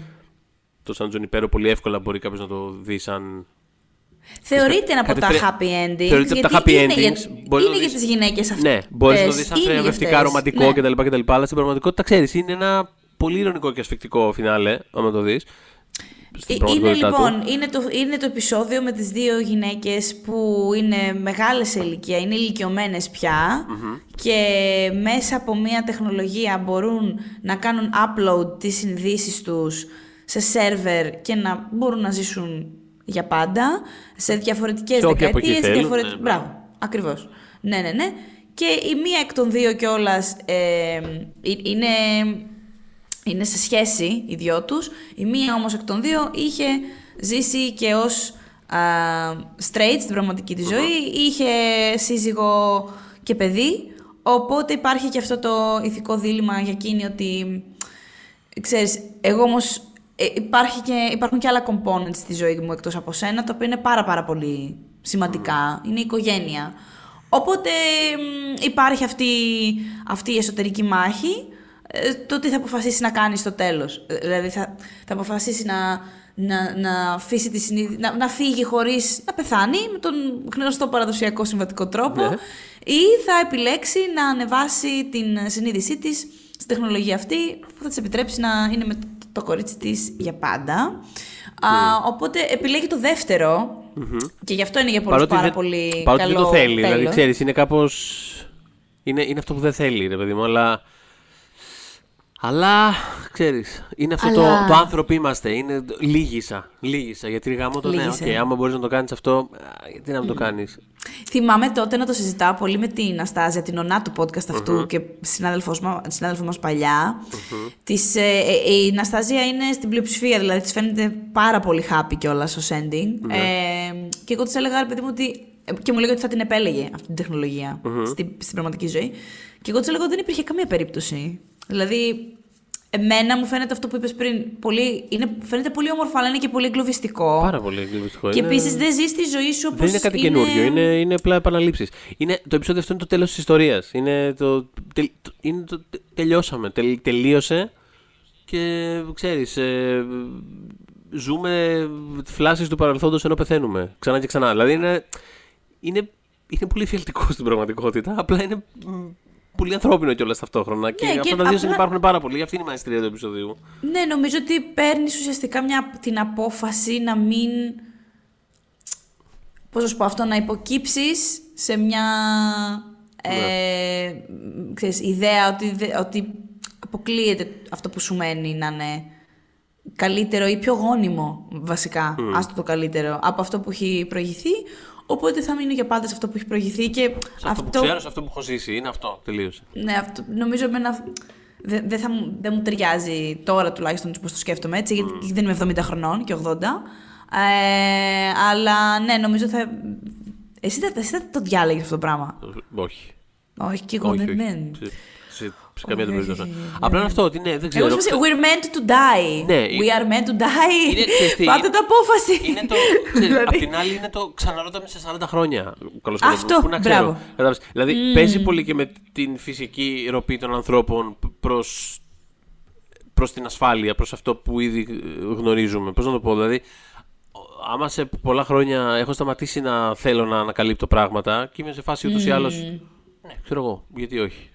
Το Σαν Τζονιπέρο πολύ εύκολα μπορεί κάποιος να το δει σαν Θεωρείται ένα από κάτι τα φρε- happy endings. Θεωρείται από τα γιατί happy είναι endings. Για, Μπορεί να είναι το για δεις- τις γυναίκες αυτές. Ναι, μπορείς να το δεις σαν είναι για θρησκευτικά, αυτές. ρομαντικό Ναι. κτλ, κτλ. Αλλά στην πραγματικότητα ξέρεις, είναι ένα πολύ ηρωνικό και ασφικτικό φινάλε, άμα το δεις. στην Ε, πραγματικότητά είναι του. λοιπόν, είναι το, είναι το επεισόδιο με τις δύο γυναίκες που είναι μεγάλες σε ηλικία, είναι ηλικιωμένες πια και μέσα από μια τεχνολογία μπορούν να κάνουν upload τις συνδύσεις τους σε σερβερ και να μπορούν να ζήσουν για πάντα σε διαφορετικές Σε όποια δεκαετίες. εποχή θέλουν, διαφορετικ- ναι, ναι. Μπράβο, ακριβώς. Ναι, ναι, ναι. Και η μία εκ των δύο κιόλας ε, ε, είναι είναι σε σχέση οι δυο τους. Η μία όμως εκ των δύο είχε ζήσει και ως α, straight στην πραγματική της ζωή, είχε σύζυγο και παιδί, οπότε υπάρχει και αυτό το ηθικό δίλημα για εκείνη ότι, ξέρεις, εγώ όμως ε, υπάρχει και, υπάρχουν και άλλα components στη ζωή μου εκτός από σένα, τα οποία είναι πάρα πάρα πολύ σημαντικά, είναι η οικογένεια. Οπότε μ, υπάρχει αυτή, αυτή η εσωτερική μάχη, ε, το τι θα αποφασίσει να κάνει στο τέλος. Ε, Δηλαδή θα, θα αποφασίσει να, να, να, αφήσει τη συνείδη- να, να φύγει χωρίς να πεθάνει με τον γνωστό παραδοσιακό συμβατικό τρόπο Ναι. ή θα επιλέξει να ανεβάσει την συνείδησή της στην τεχνολογία αυτή που θα της επιτρέψει να είναι με το, το κορίτσι της για πάντα. Α, οπότε επιλέγει το δευτερο και γι' αυτό είναι για πολλούς πάρα δεν- πολύ παρότι καλό δεν το θέλει. Δηλαδή, τέλος. ξέρεις, είναι κάπω. Είναι, είναι αυτό που δεν θέλει, ρε παιδί μου, αλλά. Αλλά, ξέρεις, είναι αυτό Αλλά- το, το άνθρωποι είμαστε, είναι λίγησα, λίγησα, γιατί γάμο το ναι, Λίγησε. οκ, άμα μπορείς να το κάνεις αυτό, α, γιατί να μην το κάνεις; Θυμάμαι τότε να το συζητάω πολύ με την Αστάζια, την ονά του podcast αυτού και συνάδελφός μα, συνάδελφο μας παλιά. Της, ε, ε, η Αναστάζια είναι στην πλειοψηφία, δηλαδή της φαίνεται πάρα πολύ happy κιόλας ως ending. Ε, και εγώ της έλεγα, ρε παιδί μου, ότι... ε, Και μου λέγει ότι θα την επέλεγε αυτή την τεχνολογία στην, στην πραγματική ζωή. Και εγώ της έλεγα ότι δεν υπήρχε καμία περίπτωση. Δηλαδή, εμένα μου φαίνεται αυτό που είπες πριν, πολύ, είναι, φαίνεται πολύ όμορφο, αλλά είναι και πολύ εγκλωβιστικό. Πάρα πολύ εγκληματικό. Και είναι- επίσης δεν ζεις τη ζωή σου όπως. Δεν είναι κάτι καινούριο, είναι, είναι απλά επαναλήψεις. Είναι, το επεισόδιο αυτό είναι το τέλος της ιστορίας. Είναι το, τε- το- είναι το τε- τελειώσαμε, τελ- τελείωσε και ξέρεις, ε, ζούμε φλάσεις του παρελθόντος ενώ πεθαίνουμε. Ξανά και ξανά. Δηλαδή είναι, είναι, είναι πολύ φιαλτικό στην πραγματικότητα, απλά είναι μ, πολύ ανθρώπινο κιόλας ταυτόχρονα. Και, Ναι, και αυτά τα δύο απλά- υπάρχουν πάρα πολύ. Αυτή είναι η μαεστρία του επεισοδίου. Ναι, νομίζω ότι παίρνεις ουσιαστικά μια, την απόφαση να μην. Πώς να σου πω αυτό, να υποκύψεις σε μια ε, ξέρεις, ιδέα ότι, δε- ότι αποκλείεται αυτό που σου μένει να είναι καλύτερο ή πιο γόνιμο βασικά, άστο το καλύτερο, από αυτό που έχει προηγηθεί. Οπότε θα μείνω για πάντα σε αυτό που έχει προηγηθεί και Σε αυτό, που ξέρω, σε αυτό που έχω ζήσει. Είναι αυτό. Τελείωσε. ναι, αυτό, νομίζω εμένα δεν δεν θα μου- δεν μου ταιριάζει τώρα τουλάχιστον πώς το σκέφτομαι έτσι, γιατί δεν είμαι 70 χρονών και 80. Ε, αλλά ναι, νομίζω θα... Εσύ θα, εσύ θα το διάλεγες αυτό το πράγμα. Όχι. Όχι, και εγώ όχι, δεν όχι. δεν. Σε, σε, σε καμία Όχι, δεν όχι, περίπτωση. όχι, όχι. Απλά είναι αυτό ότι ναι, δεν ξέρω. Εγώ σου είπα, we're meant to die. Ναι, We are meant to die. Είναι- ξέρεις τι, Πάτε το απόφαση. Είναι το. ξέρεις, Δηλαδή, Απ' την άλλη είναι το ξαναρωτάμε σε 40 χρόνια. Καλώς Αυτό, το Πού να ξέρω. μπράβο. Κατάλαβες. Δηλαδή παίζει πολύ και με την φυσική ροπή των ανθρώπων προς, προς την ασφάλεια, προς αυτό που ήδη ε, γνωρίζουμε. Πώς να το πω, δηλαδή. ο- Άμα σε πολλά χρόνια έχω σταματήσει να θέλω να ανακαλύπτω πράγματα και είμαι σε φάση ούτως ή άλλως. Ναι, ξέρω εγώ, γιατί όχι.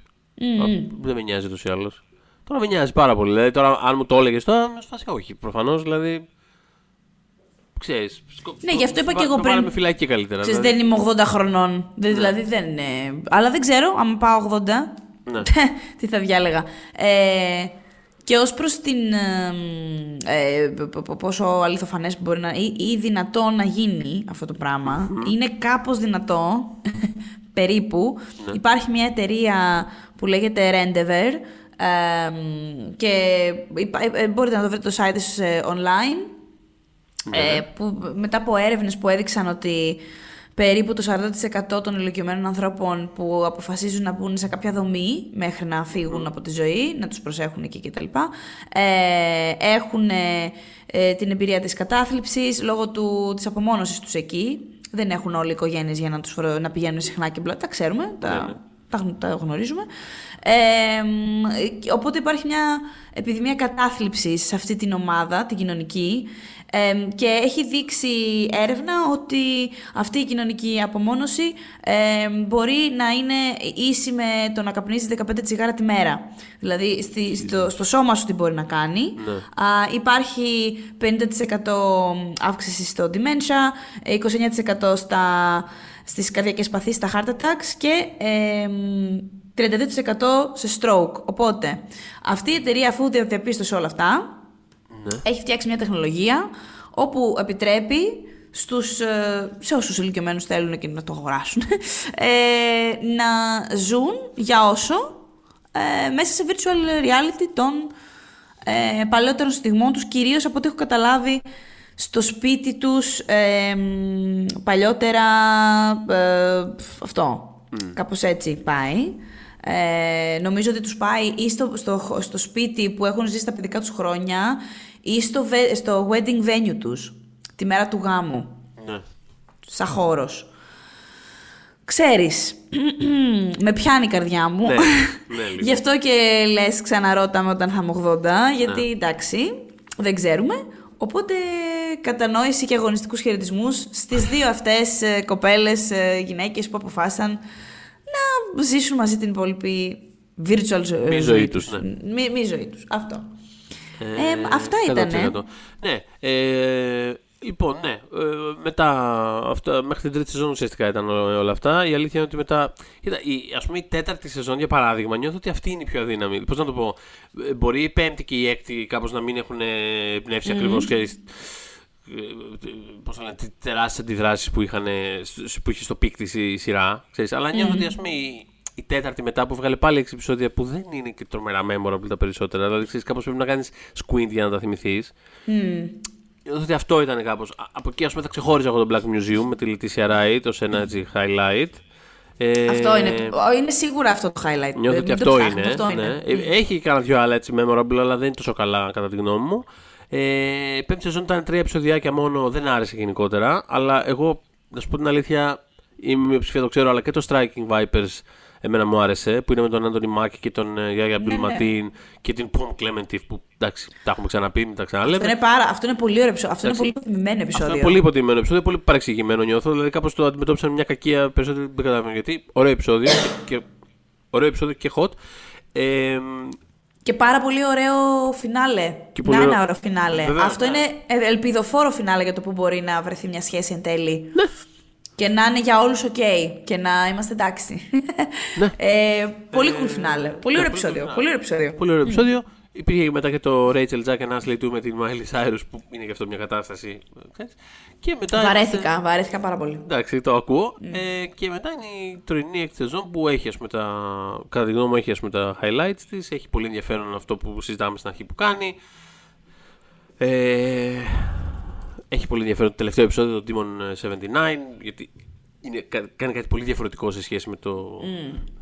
Α, Δεν με νοιάζει ούτως ή άλλως. Τώρα με νοιάζει πάρα πολύ. Δηλαδή, τώρα, αν μου το έλεγες τώρα, με φάση όχι. Προφανώς δηλαδή. Ξέρεις, σκο- Ναι, γι' αυτό είπα με και εγώ με πριν. βάλαμε φυλακή καλύτερα. Ξέρεις, δηλαδή. δεν είμαι 80 χρονών. Δεν- Δηλαδή δεν είναι. Αλλά δεν ξέρω, αν πάω 80, Ναι. [laughs] τι θα διάλεγα. Ε, και ως προς την. ε, ε, π- π- πόσο αληθοφανές μπορεί να ή, ή δυνατό να γίνει αυτό το πραγμα είναι κάπως δυνατό, περίπου. Ναι. Υπάρχει μια εταιρεία που λέγεται Rendever ε, και υπά- ε, μπορείτε να το βρείτε το site της ε, online ε, που μετά από έρευνες που έδειξαν ότι περίπου το 40% των ηλικιωμένων ανθρώπων που αποφασίζουν να μπουν σε κάποια δομή μέχρι να φύγουν από τη ζωή, να τους προσέχουν εκεί κτλ. Ε, έχουν ε, ε, την εμπειρία της κατάθλιψης λόγω του, της απομόνωσης τους εκεί. Δεν έχουν όλοι οι οικογένειες για να, τους, φρο- να πηγαίνουν συχνά και μπλα. Τα ξέρουμε, τα τα, τα γνωρίζουμε. Ε, οπότε υπάρχει μια επιδημία κατάθλιψη σε αυτή την ομάδα, την κοινωνική, ε, και έχει δείξει έρευνα ότι αυτή η κοινωνική απομόνωση ε, μπορεί να είναι ίση με το να καπνίζεις 15 τσιγάρα τη μέρα. Δηλαδή στη, στο, στο σώμα σου τι μπορεί να κάνει. Ναι. Α, υπάρχει 50% αύξηση στο dementia, 29% στα, στις καρδιακές παθήσεις, στα heart attacks και ε, 32% σε stroke. Οπότε, αυτή η εταιρεία αφού διαπίστωσε όλα αυτά, Ναι. έχει φτιάξει μια τεχνολογία όπου επιτρέπει στους, ε, σε όσους ηλικιωμένους θέλουν και να το αγοράσουν, ε, να ζουν για όσο ε, μέσα σε virtual reality των ε, παλαιότερων στιγμών τους, κυρίως από ό,τι έχω καταλάβει στο σπίτι τους ε, μ, παλιότερα ε, αυτό. Κάπως έτσι πάει. Ε, νομίζω ότι τους πάει ή στο, στο, στο σπίτι που έχουν ζήσει τα παιδικά τους χρόνια ή στο, βε- στο wedding venue τους, τη μέρα του γάμου, Ναι. σαν χώρος. Ξέρεις, [clears throat] με πιάνει η καρδιά μου. Ναι, [laughs] ναι, λίγο. Γι' αυτό και λες ξαναρώταμε όταν θα είμαι 80, γιατί Ναι. εντάξει, δεν ξέρουμε. Οπότε κατανόηση και αγωνιστικούς χαιρετισμούς στις δύο αυτές ε, κοπέλες, ε, γυναίκες που αποφάσισαν να ζήσουν μαζί την υπόλοιπη virtual ζω- Μη ζωή ζωή τους. τους, ναι. Μη, μη ζωή τους. Αυτό. Ε, αυτά ήτανε. 100%. Ναι. Ε, λοιπόν, ναι. Ε, μετά, αυτά, μέχρι την τρίτη σεζόν ουσιαστικά ήταν ό- όλα αυτά. Η αλήθεια είναι ότι μετά. Κοίτα, η, ας πούμε η τέταρτη σεζόν για παράδειγμα, νιώθω ότι αυτή είναι η πιο αδύναμη. Πώς να το πω. Ε, Μπορεί η πέμπτη και η έκτη κάπως να μην έχουν ε, πνεύσει ακριβώς, ξέρεις, ε, πώς θα λένε, τι τεράστιες αντιδράσεις που, είχαν, ε, σ- που είχε στο peak της η σειρά. Ξέρεις. Αλλά νιώθω ότι ας πούμε η, η τέταρτη μετά που βγάλε πάλι 6 επεισόδια που δεν είναι και τρομερά memorable τα περισσότερα. Δηλαδή ξέρεις, κάπως πρέπει να κάνεις squint για να τα θυμηθείς. Νιώθω ότι αυτό ήταν κάπως. Α- Από εκεί ας πούμε θα ξεχώριζα εγώ τον Black Museum με τη Leticia Wright ως ένα έτσι highlight. Ε, Αυτό είναι. ο, Είναι σίγουρα αυτό το highlight. Νιώθω Ε, ότι μην το αυτό ψάχνουμε, είναι. Αυτό ναι. είναι. Ε, Έχει κανένα δυο άλλα έτσι memorable, αλλά δεν είναι τόσο καλά κατά τη γνώμη μου. Ε, η πέμπτη σεζόν ήταν τρία επεισοδιάκια μόνο, δεν άρεσε γενικότερα. Αλλά εγώ, να σου πω την αλήθεια, η μειοψηφία το ξέρω, αλλά και το Striking Vipers εμένα μου άρεσε. Που είναι με τον Άντωνι Μάκη και τον ε, Γιάγια Ναι, Μπιλματίν και την Pom Klementieff που εντάξει, τα έχουμε ξαναπεί, μην τα ξαναλέμε. Αυτό είναι, πάρα, αυτό είναι πολύ ωραίο επεισόδιο. Αυτό είναι πολύ Εντάξει. υποτιμημένο Αυτό επεισόδιο. είναι πολύ υποτιμημένο επεισόδιο, πολύ παρεξηγημένο νιώθω. Δηλαδή κάπως το αντιμετώπισαν με κακία περισσότερο δεν καταλαβαίνω γιατί. Ωραίο επεισόδιο [coughs] και, ωραίο επεισόδιο και hot. Ε, Και πάρα πολύ ωραίο φινάλε. Και να πολύ είναι ωραίο- ένα ωραίο φινάλε. Βέβαια, Αυτό ναι. είναι ε, ελπιδοφόρο φινάλε για το που μπορεί να βρεθεί μια σχέση εν τέλει. Ναι. Και να είναι για όλους οκ. Και να είμαστε εντάξει. Ναι. [laughs] ε, πολύ cool φινάλε. Πολύ ωραίο cool επεισόδιο. finale. Πολύ ωραίο επεισόδιο. Πολύ ωραίο επεισόδιο. Υπήρχε μετά και το Rachel Jack and Ashley του με την Miley Cyrus που είναι και αυτό μια κατάσταση. ξέρεις. Και μετά. Βαρέθηκα, βαρέθηκα πάρα πολύ. Εντάξει, το ακούω. Ε, και μετά είναι η τωρινή έκτη σεζόν που έχει, ας πούμε, τα, κατά τη γνώμη μου, έχει ας πούμε, τα highlights της. Έχει πολύ ενδιαφέρον αυτό που συζητάμε στην αρχή που κάνει. Ε, έχει πολύ ενδιαφέρον το τελευταίο επεισόδιο, το Demon 79, γιατί είναι, κα- κάνει κάτι πολύ διαφορετικό σε σχέση με το,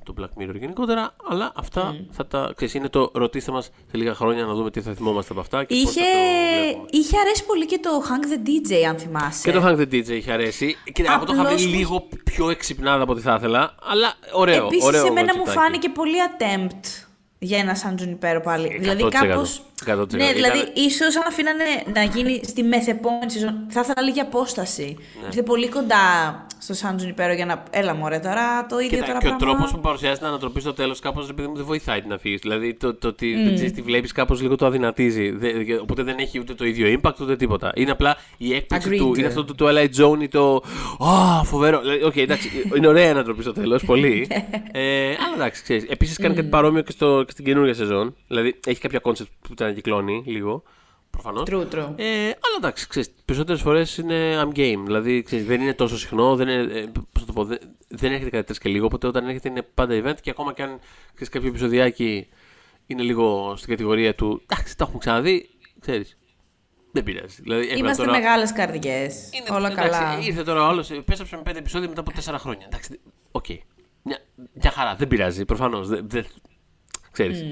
το Black Mirror γενικότερα. Αλλά αυτά θα τα. Ξέρεις, είναι το ρωτήστε μας σε λίγα χρόνια να δούμε τι θα θυμόμαστε από αυτά και πώς Είχε, θα το βλέπουμε. είχε αρέσει πολύ και το Hank the DJ, αν θυμάσαι. Και το Hank the DJ είχε αρέσει. Κοίτα, εγώ το είχα Απλώς βρει μου- λίγο πιο εξυπνάδα από ό,τι θα ήθελα. Αλλά ωραίο. Επίσης, ωραίο εμένα μου κονσεπτάκι. φάνηκε πολύ attempt για ένα Σαν Τζουνιπέρο πάλι. 100%. δηλαδή, κάπως... 100%. Ναι, δηλαδή, Ήταν- ίσως αν αφήνανε να γίνει στη μεθεπόμενη σεζόν, θα ήθελα λίγη απόσταση. Ναι. Ήρθε πολύ κοντά στο San Junipero για να. Έλα, μωρέ, τώρα το ίδιο Κοίτα, τώρα και ο πράγμα. τρόπος που παρουσιάζει την ανατροπή στο τέλος κάπως παιδί μου δεν βοηθάει την αφήγηση. Δηλαδή το, το ότι δεν ξέρεις τι βλέπεις κάπως λίγο το αδυνατίζει. Δε- οπότε δεν έχει ούτε το ίδιο impact ούτε τίποτα. Είναι απλά η έκπληξη Agreed. του. Είναι αυτό το Twilight Zone ή το. Α, φοβερό. Δηλαδή, Οκ, εντάξει, είναι ωραία η ανατροπή στο τέλος, πολύ. [laughs] ε, αλλά εντάξει, ξέρεις. Επίσης κάνει κάτι παρόμοιο και, στο, και στην καινούργια σεζόν. Δηλαδή έχει κάποια concept που την ανακυκλώνει λίγο. Προφανώς. True, true. Ε, αλλά εντάξει, ξέρεις, περισσότερες φορές είναι I'm game. Δηλαδή, ξέρεις, δεν είναι τόσο συχνό, δεν, είναι, ε, πώς να το πω, δεν, δεν έρχεται κάτι τρεις και λίγο, οπότε όταν έρχεται είναι πάντα event και ακόμα και αν ξέρεις, κάποιο επεισοδιάκι είναι λίγο στην κατηγορία του εντάξει, τα έχουμε ξαναδεί, ξέρεις, δεν πειράζει. Δηλαδή, έχουμε Είμαστε τώρα... μεγάλες καρδιές. Είναι- Όλα εντάξει, καλά. Ήρθε τώρα όλος, μπες άψε με πέντε επεισόδια μετά από τέσσερα χρόνια. Εντάξει, οκ. Μια, μια χαρά, δεν πειράζει, προφανώς. Δεν, δεν, ξέρεις.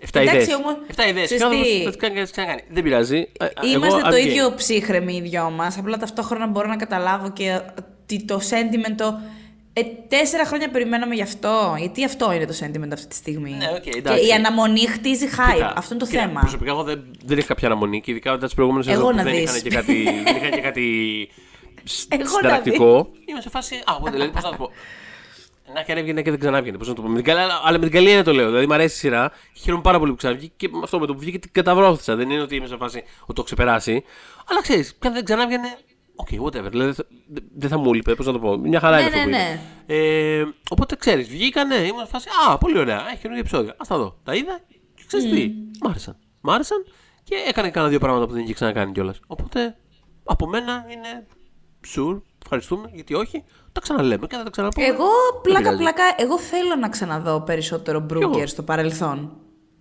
Εφτά Εντάξει, ιδέες. όμως, Εφτά ιδέες. ξέρεις Κάθε τι; φορά θα τις κάνει, θα τις ξανακάνει. Δεν πειράζει. Ε, εγώ Είμαστε το I'm game. ίδιο ψύχραιμοι οι δυο μας. Απλά ταυτόχρονα μπορώ να καταλάβω και ότι το sentiment το Ε, τέσσερα χρόνια περιμέναμε γι' αυτό. Γιατί αυτό είναι το sentiment αυτή τη στιγμή; Ναι, οκ, και εντάξει. η αναμονή χτίζει hype. Κοίτα, αυτό είναι το κοίτα, θέμα. Προσωπικά εγώ δεν, δεν είχα κάποια αναμονή και ειδικά μετά τις προηγούμενες Εγώ σεζόν που να δεν δεις. είχαν και κάτι, δεν είχαν και κάτι σ- [laughs] Εγώ να συνταρακτικό. Είμαι σε φάση. Α, εγώ δηλαδή πώς να το πω. Να και αν έβγαινε και δεν ξανάβγαινε. Πώς να το πω. Με την καλή, αλλά με την καλή έννοια το λέω. Δηλαδή μου αρέσει η σειρά και χαίρομαι πάρα πολύ που ξαναβγήκε και με αυτό με το που βγήκε την καταβρόχθισα. Δεν είναι ότι είμαι σε φάση ότι το έχω ξεπεράσει. Αλλά ξέρεις, και αν δεν ξανάβγαινε. Οκ, whatever. Δηλαδή θα- δεν δεν θα μου λείπε, πώς να το πω. Μια χαρά Ναι, είναι αυτό ναι, που ναι. είναι. Ε, οπότε ξέρεις, βγήκανε, ήμουν σε φάση. Α, πολύ ωραία. Έχει καινούργια επεισόδια. Ας τα δω. Τα είδα και ξέρεις τι. Μ' άρεσαν. Μ' άρεσαν και έκανε κάνα δύο πράγματα που δεν είχε ξανακάνει κιόλας. Οπότε από μένα είναι sure. Ευχαριστούμε. Γιατί όχι. Τα ξαναλέμε και θα τα ξαναπούμε. Εγώ Δεν πλάκα πειράζει. πλάκα, εγώ θέλω να ξαναδώ περισσότερο εγώ. Μπρούγκερ στο παρελθόν.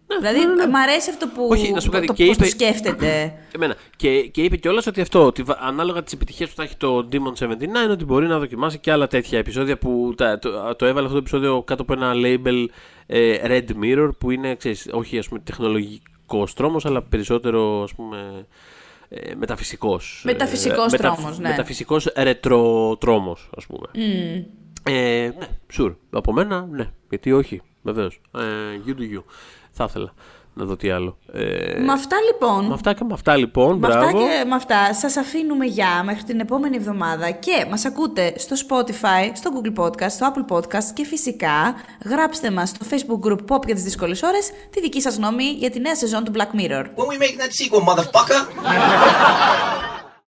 Ναι, δηλαδή, ναι, ναι, ναι. μ' αρέσει αυτό που. Όχι, να σου πω κάτι, το, και πώς το είπε- σκέφτεται. [clears throat] Εμένα. Και, και είπε κιόλας ότι αυτό, ότι βα- ανάλογα τις επιτυχίες που θα έχει το Demon 79, ότι μπορεί να δοκιμάσει και άλλα τέτοια επεισόδια που τα, το, το έβαλε αυτό το επεισόδιο κάτω από ένα label ε, Red Mirror που είναι, ξέρεις, όχι ας πούμε τεχνολογικός τρόμος, αλλά περισσότερο ας πούμε ε, μεταφυσικός. Μεταφυσικός ε, τρόμος, ναι. Μεταφυσικός ρετροτρόμος, ας πούμε. Ε, ναι, sure. Από μένα, ναι. Γιατί όχι, βεβαίως. Ε, you do you. Θα ήθελα να δω τι άλλο. Ε, με αυτά λοιπόν. με αυτά και με αυτά λοιπόν, Με αυτά μπράβο. και με αυτά σας αφήνουμε για μέχρι την επόμενη εβδομάδα και μας ακούτε στο Spotify, στο Google Podcast, στο Apple Podcast και φυσικά γράψτε μας στο Facebook group Pop για τις δύσκολες ώρες τη δική σας γνώμη για τη νέα σεζόν του Black Mirror. When we making that sequel, motherfucker? [laughs]